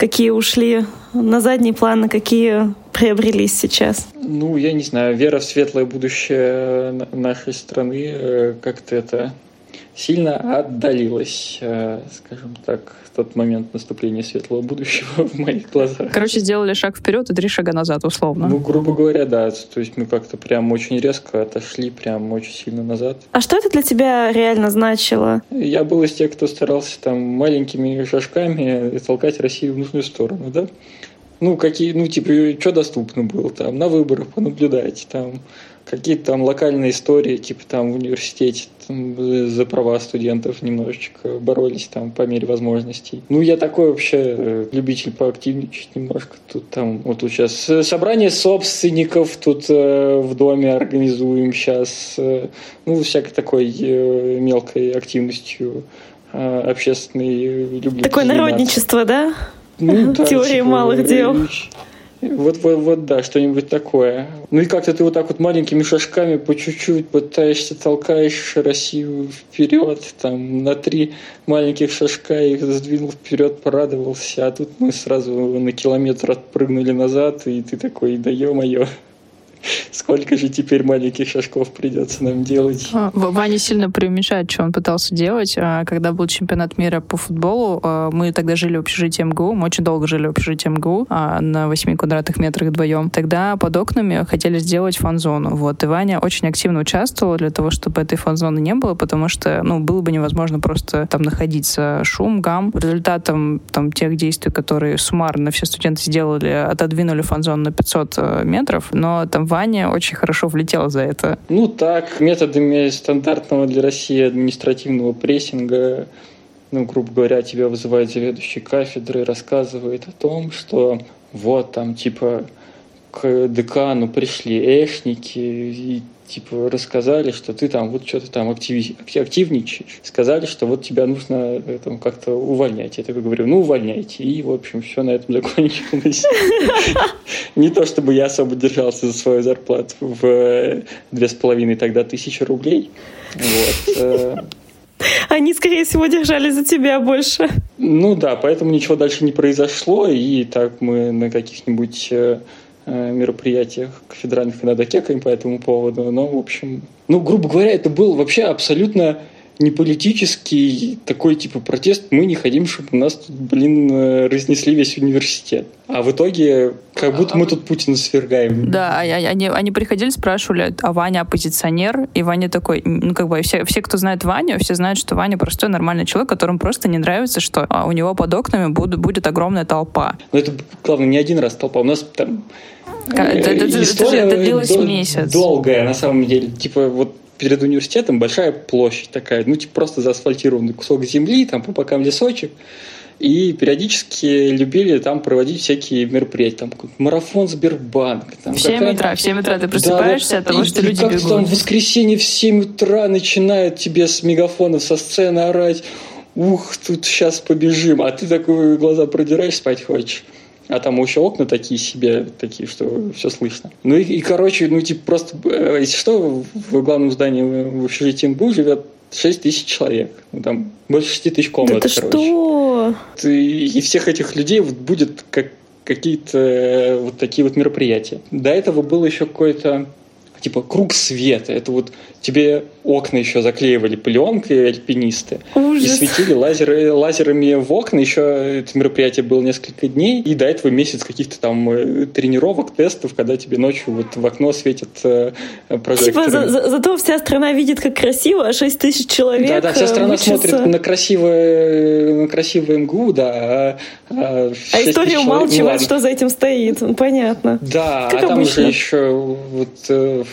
какие ушли на задний план, а какие приобрелись сейчас? Ну, я не знаю, вера в светлое будущее нашей страны э, как-то это сильно отдалилась, э, скажем так, в тот момент наступления светлого будущего в моих глазах. Короче, сделали шаг вперед и три шага назад, условно. Ну, грубо говоря, да. То есть мы как-то прям очень резко отошли, прям очень сильно назад. А что это для тебя реально значило? Я был из тех, кто старался там маленькими шажками толкать Россию в нужную сторону, да? Ну, какие, ну, типа, что доступно было там, на выборах понаблюдать, там, какие-то там локальные истории, типа там в университете там, за права студентов немножечко боролись там по мере возможностей. Ну, я такой вообще э, любитель поактивничать немножко. Тут там, вот тут сейчас собрание собственников тут э, в доме организуем сейчас. Э, ну, всякой такой э, мелкой активностью э, общественной. Люблю Такое народничество, да? Ну, да, Теория типа, малых дел. Вот, вот, вот, да, что-нибудь такое. Ну и как-то ты вот так вот маленькими шажками по чуть-чуть пытаешься, толкаешь Россию вперед, там, на три маленьких шажка их сдвинул вперед, порадовался, а тут мы сразу на километр отпрыгнули назад, и ты такой, да ё-моё. Сколько же теперь маленьких шажков придется нам делать? А, Ваня сильно преуменьшает, что он пытался делать. А, когда был чемпионат мира по футболу, а, мы тогда жили в общежитии МГУ, мы очень долго жили в общежитии МГУ на 8 квадратных метрах вдвоем. Тогда под окнами хотели сделать фан-зону. Вот. И Ваня очень активно участвовал для того, чтобы этой фан-зоны не было, потому что ну, было бы невозможно просто там находиться. Шум, гам. Результатом там, тех действий, которые суммарно все студенты сделали, отодвинули фан-зону на 500 э, метров, но там Ваня очень хорошо влетел за это. Ну так, методами стандартного для России административного прессинга ну, грубо говоря, тебя вызывает заведующий кафедры, рассказывает о том, что вот там, типа, к декану пришли эшники и типа рассказали, что ты там вот что-то там актив, активничаешь. Сказали, что вот тебя нужно э, там как-то увольнять. Я такой говорю, ну увольняйте. И, в общем, все на этом закончилось. Не то, чтобы я особо держался за свою зарплату в э, две с половиной тогда тысячи рублей. Вот. Э. Они, скорее всего, держали за тебя больше. Ну да, поэтому ничего дальше не произошло, и так мы на каких-нибудь мероприятиях федеральных иногда кекаем по этому поводу. Но, в общем, ну, грубо говоря, это был вообще абсолютно не политический такой типа протест. Мы не хотим, чтобы нас тут, блин, э, разнесли весь университет. А в итоге как будто мы тут Путина свергаем. Да, а, они, они приходили, спрашивали, а Ваня оппозиционер? И Ваня такой, ну как бы все, все, кто знает Ваню, все знают, что Ваня простой нормальный человек, которому просто не нравится, что а, у него под окнами будет, будет огромная толпа. Но это, главное, не один раз толпа. У нас там это, это, История это, это длилось дол- месяц. Долгая, на самом деле. Типа вот перед университетом большая площадь такая, ну, типа просто заасфальтированный кусок земли, там по бокам лесочек. И периодически любили там проводить всякие мероприятия. Там марафон Сбербанк. Там, в 7 утра, в 7 утра ты просыпаешься да, от того, и, что и люди бегут. там в воскресенье в 7 утра начинают тебе с мегафона, со сцены орать. Ух, тут сейчас побежим. А ты такой глаза продираешь, спать хочешь. А там еще окна такие себе, такие, что все слышно. Ну и, и короче, ну типа просто, э, если что, в главном здании в общежитии МБУ живет 6 тысяч человек. Ну, там больше 6 тысяч комнат, да короче. что? И, и всех этих людей вот будет как какие-то э, вот такие вот мероприятия. До этого было еще какое-то типа круг света. Это вот тебе окна еще заклеивали пленкой альпинисты. Ужас. И светили лазеры, лазерами в окна. Еще это мероприятие было несколько дней. И до этого месяц каких-то там э, тренировок, тестов, когда тебе ночью вот в окно светят э, прожекторы. Типа за, за, зато вся страна видит, как красиво, а 6 тысяч человек Да, да, вся страна учатся. смотрит на красивое, на красивое МГУ, да. А, а, а история умалчивает, что за этим стоит. Понятно. Да, как а там обычно. же еще вот э,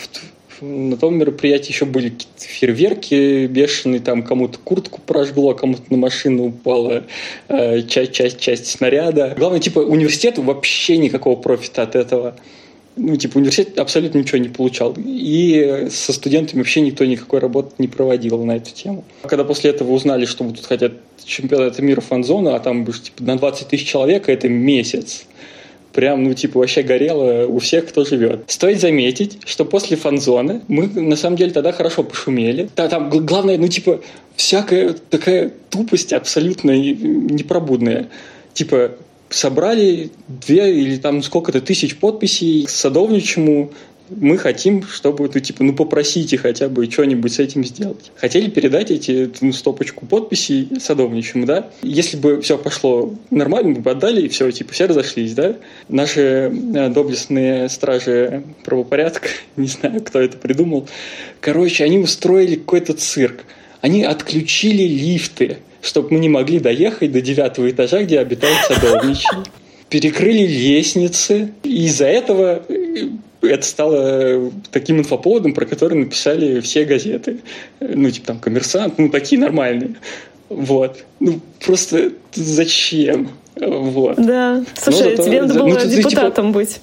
на том мероприятии еще были какие-то фейерверки бешеные, там кому-то куртку прожгло, кому-то на машину упала э, часть, часть, часть снаряда. Главное, типа, университету вообще никакого профита от этого. Ну, типа, университет абсолютно ничего не получал. И со студентами вообще никто никакой работы не проводил на эту тему. Когда после этого узнали, что тут хотят чемпионата мира фан-зона, а там типа, на 20 тысяч человек, это месяц прям, ну, типа, вообще горело у всех, кто живет. Стоит заметить, что после фанзоны мы, на самом деле, тогда хорошо пошумели. Да, там, главное, ну, типа, всякая такая тупость абсолютно непробудная. Типа, собрали две или там сколько-то тысяч подписей к садовничему мы хотим, чтобы, ну, типа, ну, попросите хотя бы что-нибудь с этим сделать. Хотели передать эти ну, стопочку подписей садовничему, да? Если бы все пошло нормально, мы бы отдали, и все, типа, все разошлись, да? Наши э, доблестные стражи правопорядка, не знаю, кто это придумал, короче, они устроили какой-то цирк. Они отключили лифты, чтобы мы не могли доехать до девятого этажа, где обитают садовничий перекрыли лестницы. И из-за этого это стало таким инфоповодом, про который написали все газеты. Ну, типа там «Коммерсант», ну, такие нормальные. Вот. Ну, просто зачем? Вот. Да. Слушай, зато, тебе надо было ну, депутатом типа... быть.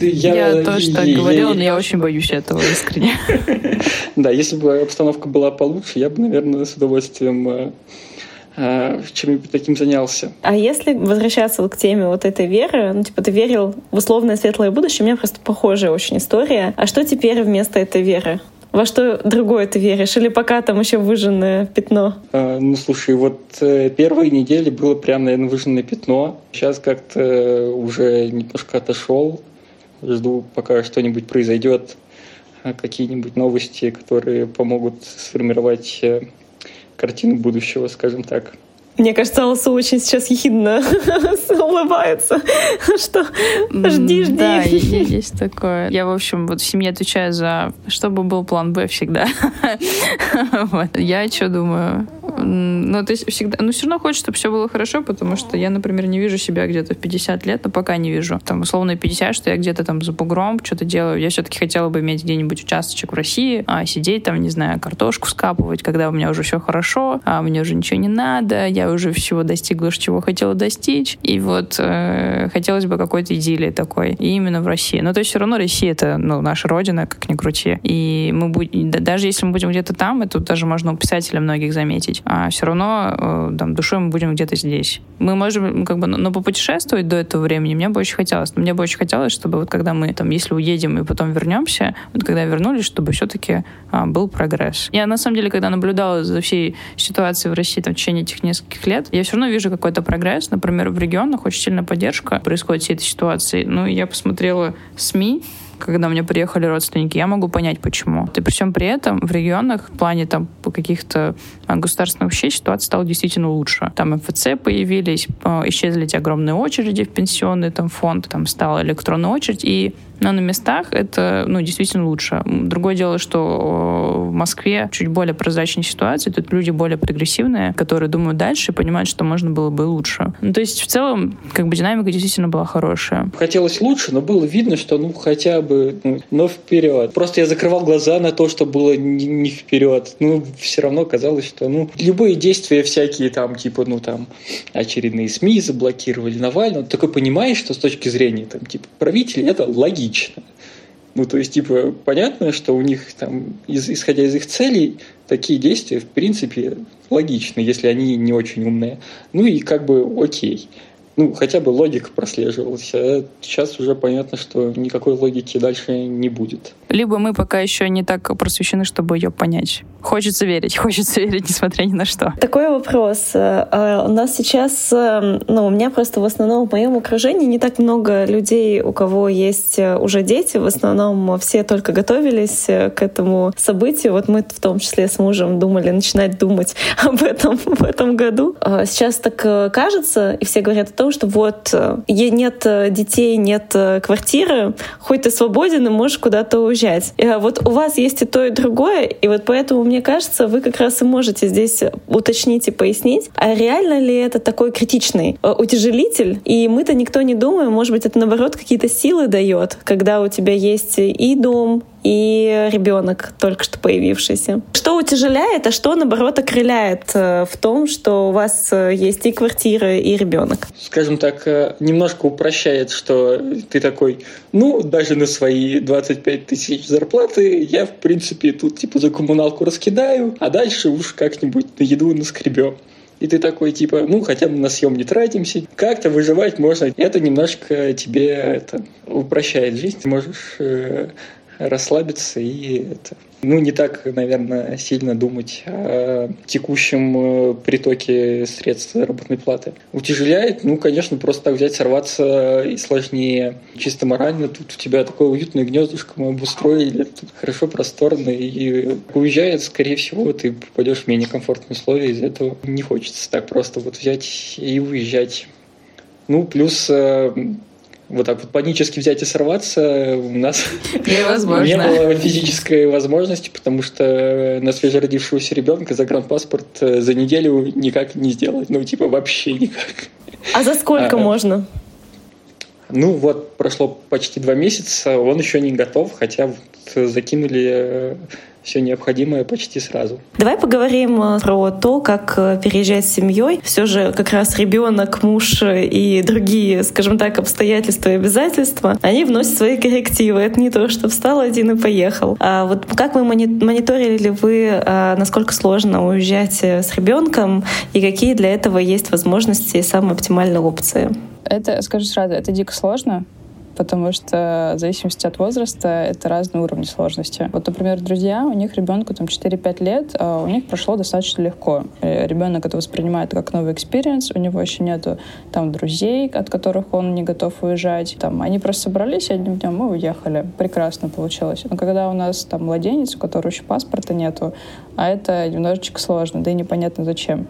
Я, я тоже так говорила, но я очень боюсь этого искренне. Да, если бы обстановка была получше, я бы, наверное, с удовольствием э, Э, чем-нибудь таким занялся. А если возвращаться вот к теме вот этой веры, ну, типа, ты верил в условное светлое будущее, у меня просто похожая очень история. А что теперь вместо этой веры? Во что другое ты веришь? Или пока там еще выжженное пятно? А, ну, слушай, вот э, первые недели было прям, наверное, выжженное пятно. Сейчас как-то уже немножко отошел. Жду, пока что-нибудь произойдет, а какие-нибудь новости, которые помогут сформировать э, картину будущего, скажем так. Мне кажется, Алсу очень сейчас ехидно улыбается. Что? Жди, жди. Да, есть такое. Я, в общем, вот в семье отвечаю за... Чтобы был план Б всегда. вот. Я что думаю? То есть всегда... Ну, все равно хочется, чтобы все было хорошо, потому что я, например, не вижу себя где-то в 50 лет, но пока не вижу. Там, условно, 50, что я где-то там за бугром что-то делаю. Я все-таки хотела бы иметь где-нибудь участочек в России, а сидеть там, не знаю, картошку скапывать, когда у меня уже все хорошо, а мне уже ничего не надо, я уже всего достигла, чего хотела достичь. И вот э, хотелось бы какой-то идиллии такой. И именно в России. Но то есть все равно Россия это ну, наша родина, как ни крути. И мы будем, даже если мы будем где-то там, это даже можно у писателя многих заметить, а все равно э, там, душой мы будем где-то здесь. Мы можем как бы, но попутешествовать до этого времени мне бы очень хотелось. Мне бы очень хотелось, чтобы вот когда мы там, если уедем и потом вернемся, вот когда вернулись, чтобы все-таки а, был прогресс. Я на самом деле, когда наблюдала за всей ситуацией в России там, в течение этих нескольких лет, я все равно вижу какой-то прогресс. Например, в регионах очень сильная поддержка происходит всей этой ситуации. Ну, я посмотрела СМИ, когда у меня приехали родственники, я могу понять, почему. И при всем при этом в регионах в плане там каких-то а, государственных вещей ситуация стала действительно лучше. Там МФЦ появились, а, исчезли эти огромные очереди в пенсионный там фонд, там стала электронная очередь, и но на местах это ну, действительно лучше. Другое дело, что в Москве чуть более прозрачная ситуация, тут люди более прогрессивные, которые думают дальше и понимают, что можно было бы лучше. Ну, то есть в целом как бы динамика действительно была хорошая. Хотелось лучше, но было видно, что ну хотя бы, ну, но вперед. Просто я закрывал глаза на то, что было не, не вперед. Ну, все равно казалось, что ну любые действия всякие там, типа, ну там очередные СМИ заблокировали Навального, ты такой понимаешь, что с точки зрения там, типа, правителей это логично логично. Ну, то есть, типа, понятно, что у них там, из, исходя из их целей, такие действия, в принципе, логичны, если они не очень умные. Ну и как бы окей ну, хотя бы логика прослеживалась. А сейчас уже понятно, что никакой логики дальше не будет. Либо мы пока еще не так просвещены, чтобы ее понять. Хочется верить, хочется верить, несмотря ни на что. Такой вопрос. А у нас сейчас, эм, ну, у меня просто в основном в моем окружении не так много людей, у кого есть э, уже дети. В основном все только готовились э, к этому событию. Вот мы в том числе с мужем думали начинать думать об этом в этом году. А сейчас так э, кажется, и все говорят о том, том, что вот э, нет э, детей, нет э, квартиры, хоть ты свободен и можешь куда-то уезжать. И вот у вас есть и то, и другое, и вот поэтому, мне кажется, вы как раз и можете здесь уточнить и пояснить, а реально ли это такой критичный утяжелитель, и мы-то никто не думаем, может быть, это наоборот какие-то силы дает, когда у тебя есть и дом, и ребенок только что появившийся. Что утяжеляет, а что наоборот окрыляет в том, что у вас есть и квартира, и ребенок? Скажем так, э, немножко упрощает, что ты такой, ну, даже на свои 25 тысяч зарплаты я, в принципе, тут типа за коммуналку раскидаю, а дальше уж как-нибудь на еду наскребем. И ты такой, типа, ну, хотя бы на съем не тратимся. Как-то выживать можно. Это немножко тебе это, упрощает жизнь. Ты можешь расслабиться и это, ну, не так, наверное, сильно думать о текущем э, притоке средств заработной платы. Утяжеляет, ну, конечно, просто так взять, сорваться и сложнее. Чисто морально тут у тебя такое уютное гнездышко мы обустроили, тут хорошо, просторно, и уезжает, скорее всего, ты попадешь в менее комфортные условия, из этого не хочется так просто вот взять и уезжать. Ну, плюс э, вот так вот панически взять и сорваться у нас не было физической возможности, потому что на свежеродившегося ребенка загранпаспорт э, за неделю никак не сделать. Ну, типа, вообще никак. А за сколько а, можно? Ну, вот прошло почти два месяца, он еще не готов, хотя вот закинули э, все необходимое почти сразу. Давай поговорим э, про то, как э, переезжать с семьей. Все же как раз ребенок, муж и другие, скажем так, обстоятельства и обязательства, они вносят свои коррективы. Это не то, что встал один и поехал. А вот как вы мониторили вы, а, насколько сложно уезжать э, с ребенком и какие для этого есть возможности и самые оптимальные опции? Это, скажу сразу, это дико сложно, потому что в зависимости от возраста это разные уровни сложности. Вот, например, друзья, у них ребенку там 4-5 лет, а у них прошло достаточно легко. Э, ребенок это воспринимает как новый experience, у него еще нету там друзей, от которых он не готов уезжать. Там, они просто собрались одним днем, мы уехали. Прекрасно получилось. Но когда у нас там младенец, у которого еще паспорта нету, а это немножечко сложно, да и непонятно зачем.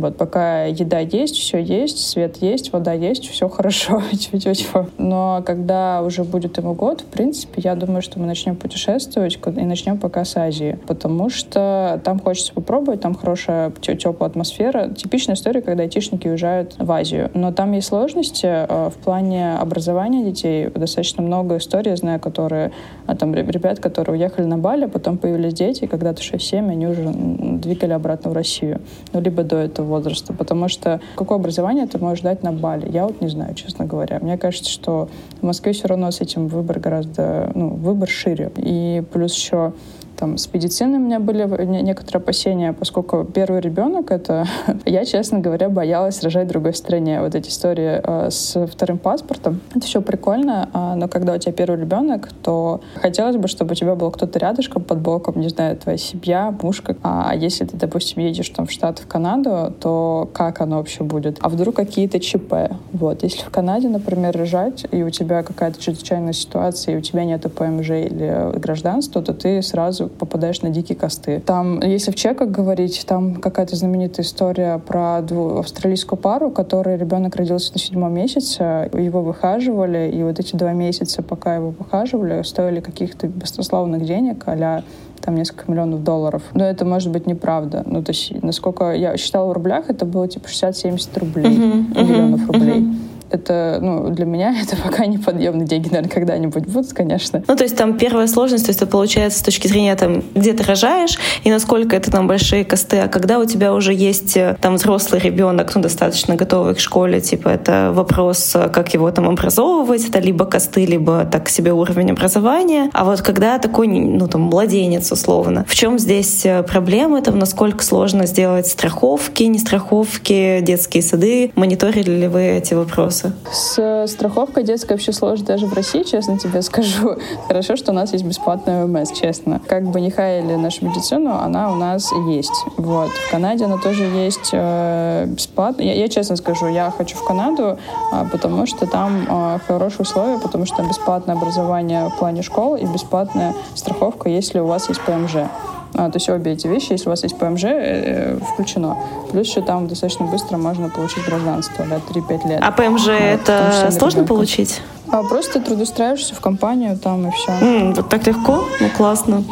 Вот, пока еда есть, все есть, свет есть, вода есть, все хорошо. Но когда уже будет ему год, в принципе, я думаю, что мы начнем путешествовать и начнем пока с Азии. Потому что там хочется попробовать, там хорошая теплая атмосфера. Типичная история, когда айтишники уезжают в Азию. Но там есть сложности э, в плане образования детей. Достаточно много историй, знаю, которые а, там ребят, которые уехали на Бали, потом появились дети, когда-то 6-7, они уже двигали обратно в Россию. Ну, либо до этого возраста, потому что какое образование ты можешь дать на Бали? Я вот не знаю, честно говоря. Мне кажется, что в Москве все равно с этим выбор гораздо, ну, выбор шире. И плюс еще Там с медициной у меня были некоторые опасения, поскольку первый ребенок это я, честно говоря, боялась рожать в другой стране. Вот эти истории э, с вторым паспортом, это все прикольно, э, но когда у тебя первый ребенок, то хотелось бы, чтобы у тебя был кто-то рядышком под боком, не знаю, твоя семья, муж. А если ты, допустим, едешь там в Штаты, в Канаду, то как оно вообще будет? А вдруг какие-то ЧП? Вот, если в Канаде, например, рожать, и у тебя какая-то чрезвычайная ситуация, и у тебя нет ПМЖ или гражданства, то ты сразу попадаешь на дикие косты. Там, если в чеках говорить, там какая-то знаменитая история про дву австралийскую пару, которой ребенок родился на седьмом месяце, его выхаживали, и вот эти два месяца, пока его выхаживали, стоили каких-то баснословных денег, а там несколько миллионов долларов. Но это может быть неправда. Ну, то есть, насколько я считала в рублях, это было типа 60-70 рублей, uh-huh, миллионов uh-huh, рублей. Uh-huh это, ну, для меня это пока не подъемные деньги, наверное, когда-нибудь будут, конечно. Ну, то есть там первая сложность, то есть это получается с точки зрения там, где ты рожаешь и насколько это там большие косты, а когда у тебя уже есть э, там взрослый ребенок, ну, достаточно готовый к школе, типа это вопрос, э, как его там образовывать, это либо косты, либо так себе уровень образования, а вот когда такой, ну, там, младенец условно, в чем здесь э, проблема, это насколько сложно сделать страховки, не страховки, детские сады, мониторили ли вы эти вопросы? Вопросы? С страховкой детской вообще сложно даже в России, честно тебе скажу. Хорошо, что у нас есть бесплатная ОМС, честно. Как бы не хаяли нашу медицину, она у нас есть. Вот. В Канаде она тоже есть э, бесплатно. Я, я честно скажу, я хочу в Канаду, э, потому что там э, хорошие условия, потому что там бесплатное образование в плане школ и бесплатная страховка, если у вас есть ПМЖ. А, то есть обе эти вещи, если у вас есть ПМЖ, э, э, включено. Плюс еще там достаточно быстро можно получить гражданство, да, 3-5 лет. А ПМЖ вот, это сложно ребенка. получить? А просто трудоустраиваешься в компанию там и все. Mm, вот так легко? Ну, классно.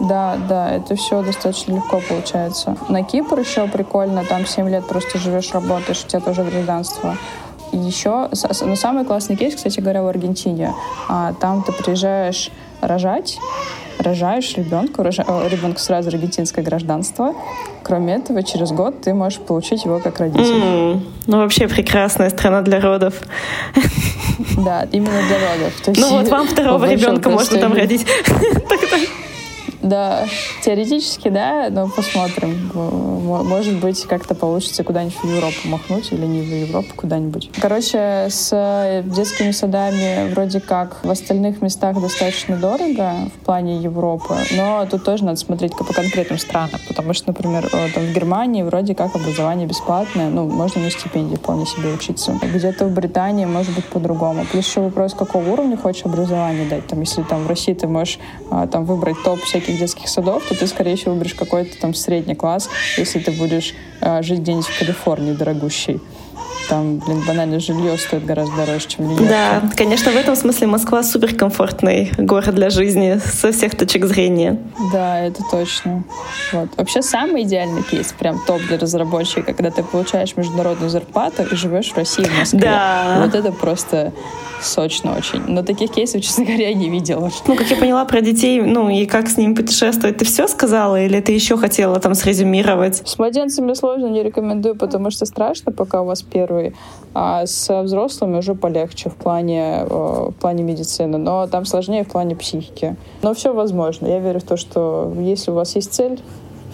Да, да, это все достаточно легко получается. На Кипр еще прикольно, там 7 лет просто живешь, работаешь, у тебя тоже гражданство. И еще, ну, самый классный кейс, кстати говоря, в Аргентине. А, там ты приезжаешь рожать, рожаешь ребенка, рожа... ребенку сразу аргентинское гражданство. Кроме этого, через год ты можешь получить его как родитель. Mm, ну, вообще прекрасная страна для родов. Да, именно для родов. ну вот вам второго ребенка можно там родить. Да, теоретически, да, но посмотрим. Может быть, как-то получится куда-нибудь в Европу махнуть или не в Европу куда-нибудь. Короче, с э, детскими садами вроде как в остальных местах достаточно дорого в плане Европы, но тут тоже надо смотреть по конкретным странам, потому что, например, э, там в Германии вроде как образование бесплатное, ну, можно на стипендии вполне себе учиться. Где-то в Британии может быть по-другому. Плюс еще вопрос, какого уровня хочешь образование дать. Там, если там в России ты можешь а, там выбрать топ всяких детских садов, то ты, скорее всего, выберешь какой-то там средний класс, если ты будешь э, жить где-нибудь в Калифорнии, дорогущий там, блин, банально жилье стоит гораздо дороже, чем Нью-Йорк. Да, конечно, в этом смысле Москва суперкомфортный город для жизни со всех точек зрения. Да, это точно. Вот. Вообще самый идеальный кейс, прям топ для разработчика, когда ты получаешь международную зарплату и живешь в России, в Москве. Да. Вот это просто сочно очень. Но таких кейсов, честно говоря, я не видела. Ну, как я поняла про детей, ну и как с ними путешествовать, ты все сказала или ты еще хотела там срезюмировать? С младенцами сложно, не рекомендую, потому что страшно, пока у вас первый. А с взрослыми уже полегче в плане, э, в плане медицины. Но там сложнее в плане психики. Но все возможно. Я верю в то, что если у вас есть цель,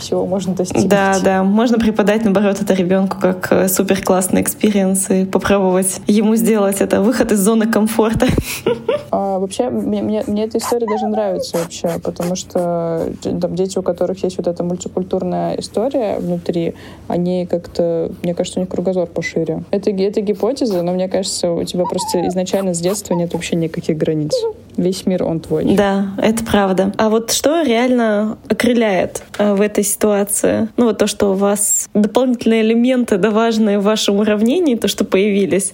всего можно достигнуть. Да, да. Можно преподать, наоборот, это ребенку как э, супер классный experience и попробовать ему сделать это выход из зоны комфорта. А, вообще, мне, мне, мне эта история даже нравится вообще, потому что там, дети, у которых есть вот эта мультикультурная история внутри, они как-то, мне кажется, у них кругозор пошире. Это, это гипотеза, но мне кажется, у тебя просто изначально с детства нет вообще никаких границ. Весь мир, он твой. Да, это правда. А вот что реально окрыляет э, в этой ситуации? Ну вот то, что у вас дополнительные элементы, да, важные в вашем уравнении, то, что появились,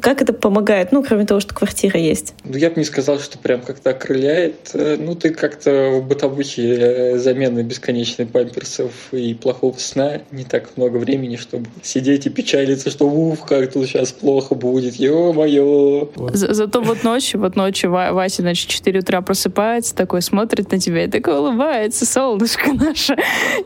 как это помогает? Ну, кроме того, что квартира есть. Ну, я бы не сказал, что прям как-то окрыляет. Э, ну, ты как-то в бытовухе э, замены бесконечной памперсов и плохого сна не так много времени, чтобы сидеть и печалиться, что уф, как тут сейчас плохо будет, ё-моё. За зато вот ночью, вот ночью Вася, значит, в 4 утра просыпается, такой смотрит на тебя и такой улыбается, солнышко наше.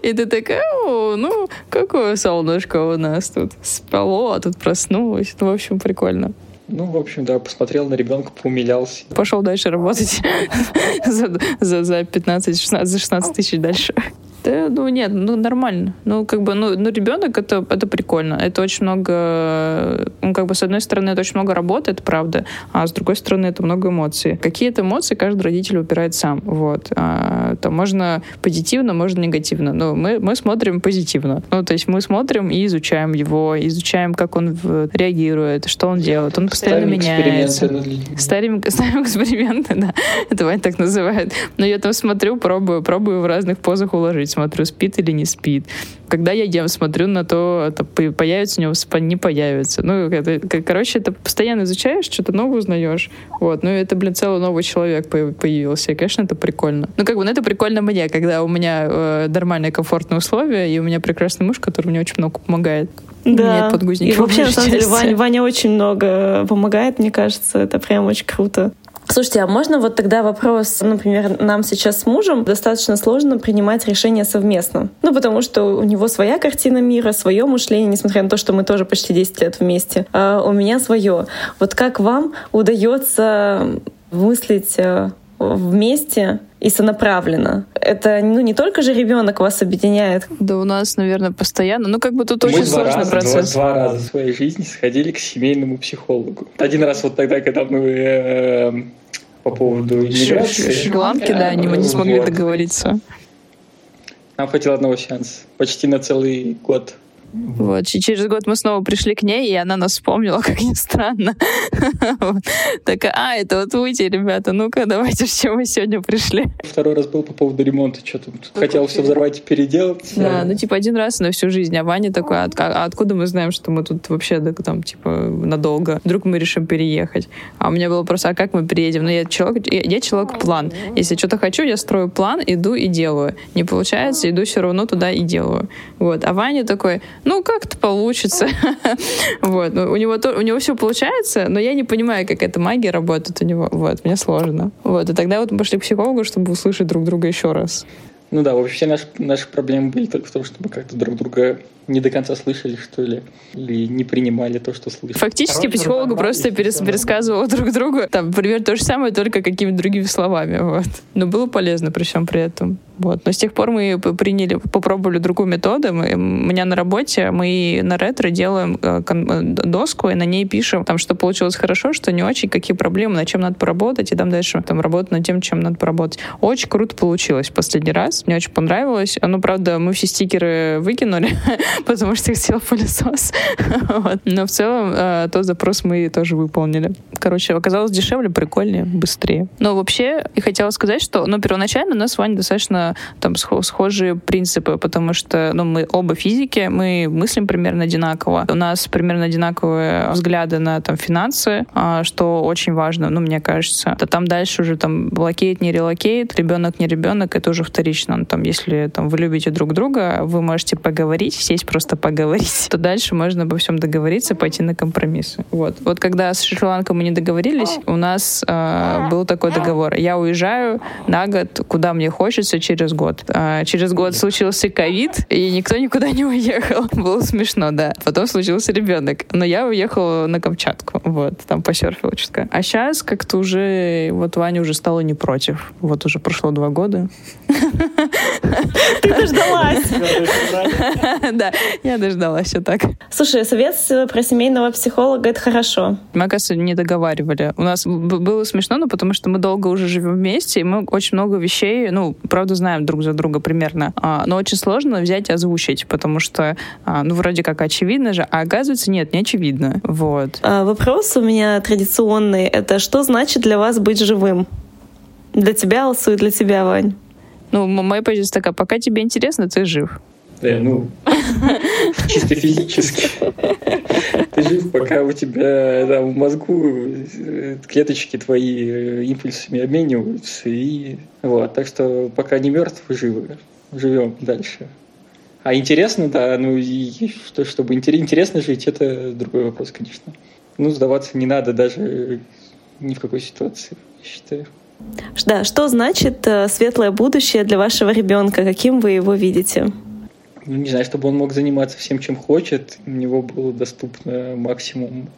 И ты такая, о, ну, какое солнышко у нас тут спало, а тут проснулось. Ну, в общем, прикольно прикольно. Ну, в общем, да, посмотрел на ребенка, поумилялся. Пошел дальше работать за, за, за 15-16 за 16 тысяч дальше. Да, ну нет, ну нормально. Ну, как бы, ну, ну ребенок это, это прикольно. Это очень много, ну, как бы, с одной стороны, это очень много работы, это правда, а с другой стороны, это много эмоций. Какие-то эмоции каждый родитель выбирает сам. Вот. А, там можно позитивно, можно негативно. Но мы, мы смотрим позитивно. Ну, то есть мы смотрим и изучаем его, изучаем, как он реагирует, что он делает. Он постоянно ставим меняется. Ставим, ставим эксперименты, да. Это Ваня так называет. Но я там смотрю, пробую, пробую в разных позах уложить смотрю, спит или не спит. Когда я ем, смотрю на то, это появится у него спать, не появится. Ну, это, короче, это постоянно изучаешь, что-то новое узнаешь. Вот. Ну, это, блин, целый новый человек появился. И, конечно, это прикольно. Ну, как бы, ну, это прикольно мне, когда у меня э, нормальные, комфортные условия, и у меня прекрасный муж, который мне очень много помогает. Да. И вообще, на самом деле, Ваня, Ваня очень много помогает, мне кажется. Это прям очень круто. Слушайте, а можно вот тогда вопрос, например, нам сейчас с мужем достаточно сложно принимать решения совместно. Ну, потому что у него своя картина мира, свое мышление, несмотря на то, что мы тоже почти 10 лет вместе, а у меня свое. Вот как вам удается мыслить э, вместе и сонаправленно. Это ну, не только же ребенок вас объединяет. Да у нас, наверное, постоянно. Ну, как бы тут Мы очень сложный раза, процесс. Два, два раза в своей жизни сходили к семейному психологу. Один раз вот тогда, когда мы э, по поводу иммиграции. Шри-Ланки, да, они не смогли договориться. Нам хватило одного сеанса. Почти на целый год. Вот. И через год мы снова пришли к ней, и она нас вспомнила, как ни странно. Такая, а, это вот вы ребята, ну-ка, давайте, с чем мы сегодня пришли. Второй раз был по поводу ремонта, что тут хотел все взорвать и переделать. Да, ну типа один раз на всю жизнь, а Ваня такой, а, а откуда мы знаем, что мы тут вообще там типа надолго? Вдруг мы решим переехать. А у меня было просто, а как мы переедем? Ну я человек, я, я человек план. Если что-то хочу, я строю план, иду и делаю. Не получается, иду все равно туда и делаю. Вот. А Ваня такой, ну, как-то получится. вот. Ну, у него, у него все получается, но я не понимаю, как эта магия работает у него. Вот. Мне сложно. Вот. И тогда вот мы пошли к психологу, чтобы услышать друг друга еще раз. Ну да, вообще наши, наши проблемы были только в том, чтобы как-то друг друга не до конца слышали, что ли, или не принимали то, что слышали. Фактически психологу просто перес, пересказывал друг другу, там, примерно то же самое, только какими-то другими словами, вот. Но было полезно при всем при этом. Вот. Но с тех пор мы приняли, попробовали другую методу. Мы, у меня на работе мы на ретро делаем э, э, доску, и на ней пишем, там, что получилось хорошо, что не очень, какие проблемы, над чем надо поработать, и там дальше там, работать над тем, чем надо поработать. Очень круто получилось в последний раз. Мне очень понравилось. Ну, правда, мы все стикеры выкинули, потому что их сделал пылесос. вот. Но в целом э, тот запрос мы тоже выполнили. Короче, оказалось дешевле, прикольнее, быстрее. Но вообще, и хотела сказать, что ну, первоначально у нас с Ваней достаточно там схожие принципы, потому что ну, мы оба физики, мы мыслим примерно одинаково. У нас примерно одинаковые взгляды на там, финансы, а, что очень важно, ну, мне кажется. То там дальше уже там relocate, не relocate, ребенок, не ребенок, это уже вторично. Ну, там, если там, вы любите друг друга, вы можете поговорить, сесть просто поговорить, то дальше можно обо всем договориться, пойти на компромиссы. Вот. Вот когда с Шри-Ланкой мы не договорились, у нас э, был такой договор. Я уезжаю на год, куда мне хочется, через год. А через год случился ковид, и никто никуда не уехал. Было смешно, да. Потом случился ребенок. Но я уехала на Камчатку. Вот, там посерфила чутка. А сейчас как-то уже, вот Ваня уже стала не против. Вот уже прошло два года. Ты дождалась. Да, я дождалась, все так. Слушай, совет про семейного психолога — это хорошо. Мы, оказывается, не договаривали. У нас было смешно, но потому что мы долго уже живем вместе, и мы очень много вещей, ну, правда, знаем друг за друга примерно. А, но очень сложно взять и озвучить, потому что, а, ну, вроде как очевидно же, а оказывается, нет, не очевидно. Вот. А, вопрос у меня традиционный. Это что значит для вас быть живым? Для тебя, Алсу, и для тебя, Вань? Ну, моя позиция такая, пока тебе интересно, ты жив. Да, ну, чисто физически. Ты жив, пока у тебя там в мозгу э, клеточки твои э, импульсами обмениваются. И вот, так что пока не мертв, живы. Живем дальше. А интересно, да, ну и что, чтобы интересно жить, это другой вопрос, конечно. Ну, сдаваться не надо даже ни в какой ситуации, я считаю. Да, что значит э, светлое будущее для вашего ребенка? Каким вы его видите? Ну, не знаю, чтобы он мог заниматься всем, чем хочет, у него было доступно максимум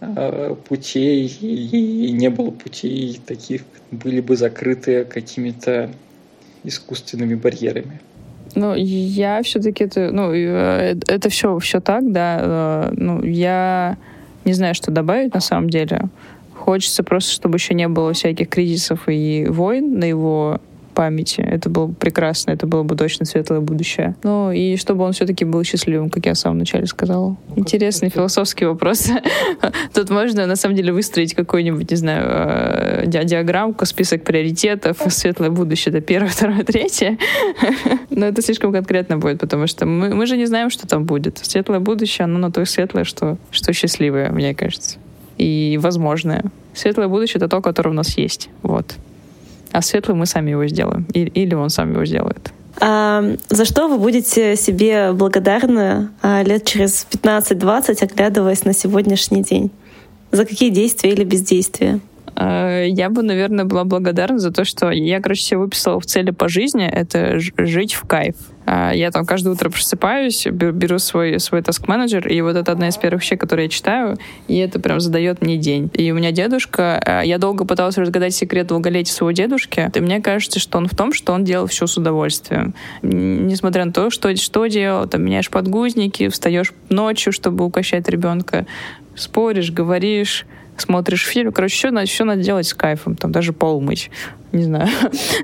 э, путей, и не было путей таких, были бы закрыты какими-то искусственными барьерами. Ну, я все-таки это, ну, э, это все, все так, да. Ну, я не знаю, что добавить на самом деле. Хочется просто, чтобы еще не было всяких кризисов и войн на его памяти. Это было бы прекрасно, это было бы точно светлое будущее. Ну, и чтобы он все-таки был счастливым, как я в самом начале сказала. Ну, Интересный философский вопрос. Тут можно, на самом деле, выстроить какой-нибудь, не знаю, э, ди диаграммку, список приоритетов, светлое будущее, это первое, второе, третье. Но это слишком конкретно будет, потому что мы, мы же не знаем, что там будет. Светлое будущее, оно на то светлое, что, что счастливое, мне кажется. И возможное. Светлое будущее — это то, которое у нас есть. Вот. А светлый мы сами его сделаем. Или он сам его сделает. А, за что вы будете себе благодарны а, лет через 15-20, оглядываясь на сегодняшний день? За какие действия или бездействия? А, я бы, наверное, была благодарна за то, что я, короче, себе выписала в цели по жизни — это жить в кайф. А, я там каждое утро просыпаюсь, беру свой, свой таск-менеджер, и вот это одна из первых вещей, которые я читаю, и это прям задает мне день. И у меня дедушка, а, я долго пыталась разгадать секрет долголетия своего дедушки, и мне кажется, что он в том, что он делал все с удовольствием. Несмотря на то, что, что делал, там, меняешь подгузники, встаешь ночью, чтобы укачать ребенка, споришь, говоришь, смотришь фильм. Короче, все, надо, все надо делать с кайфом. Там даже пол мыть. Не знаю.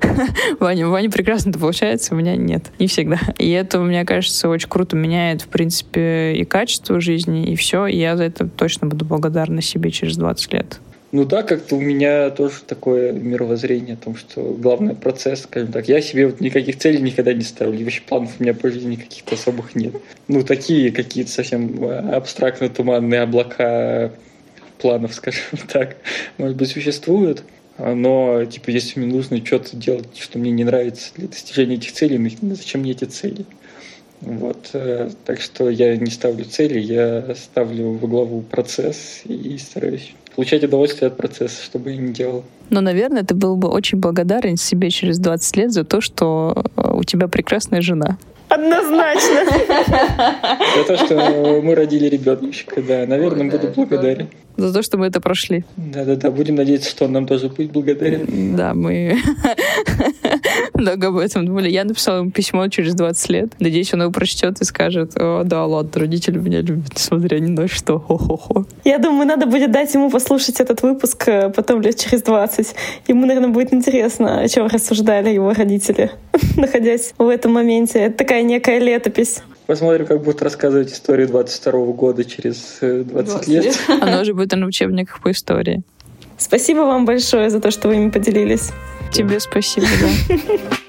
Ваня, Ваня прекрасно это получается, у меня нет. Не всегда. И это, мне кажется, очень круто меняет, в принципе, и качество жизни, и все. И я за это точно буду благодарна себе через 20 лет. Ну да, как-то у меня тоже такое мировоззрение о том, что главный процесс, скажем так, я себе вот никаких целей никогда не ставлю, вообще планов у меня по жизни каких-то особых нет. Ну, такие какие-то совсем абстрактно-туманные облака планов, скажем так, может быть, существуют. Но, типа, если мне нужно что-то делать, что мне не нравится для достижения этих целей, ну, зачем мне эти цели? Вот. Э, так что я не ставлю цели, я ставлю во главу процесс и стараюсь получать удовольствие от процесса, чтобы я не делал. Но, наверное, ты был бы очень благодарен себе через 20 лет за то, что э, у тебя прекрасная жена. Однозначно. За то, что мы родили ребеночка, да. Наверное, буду благодарен. За то, что мы это прошли. Да-да-да, будем надеяться, что он нам тоже будет благодарен. Да, мы много об этом думали. Я написала ему письмо через 20 лет. Надеюсь, он его прочтет и скажет, О, да, ладно, родители меня любят, несмотря ни на что. Хо-хо-хо. Я думаю, надо будет дать ему послушать этот выпуск э, потом лет через 20. Ему, наверное, будет интересно, о чем рассуждали его родители, находясь в этом моменте. Это такая некая летопись. Посмотрим, как будут рассказывать историю 22 года через 20, 20 лет. лет. Оно уже будет на учебниках по истории. Спасибо вам большое за то, что вы ими поделились. Тебе спасибо, да.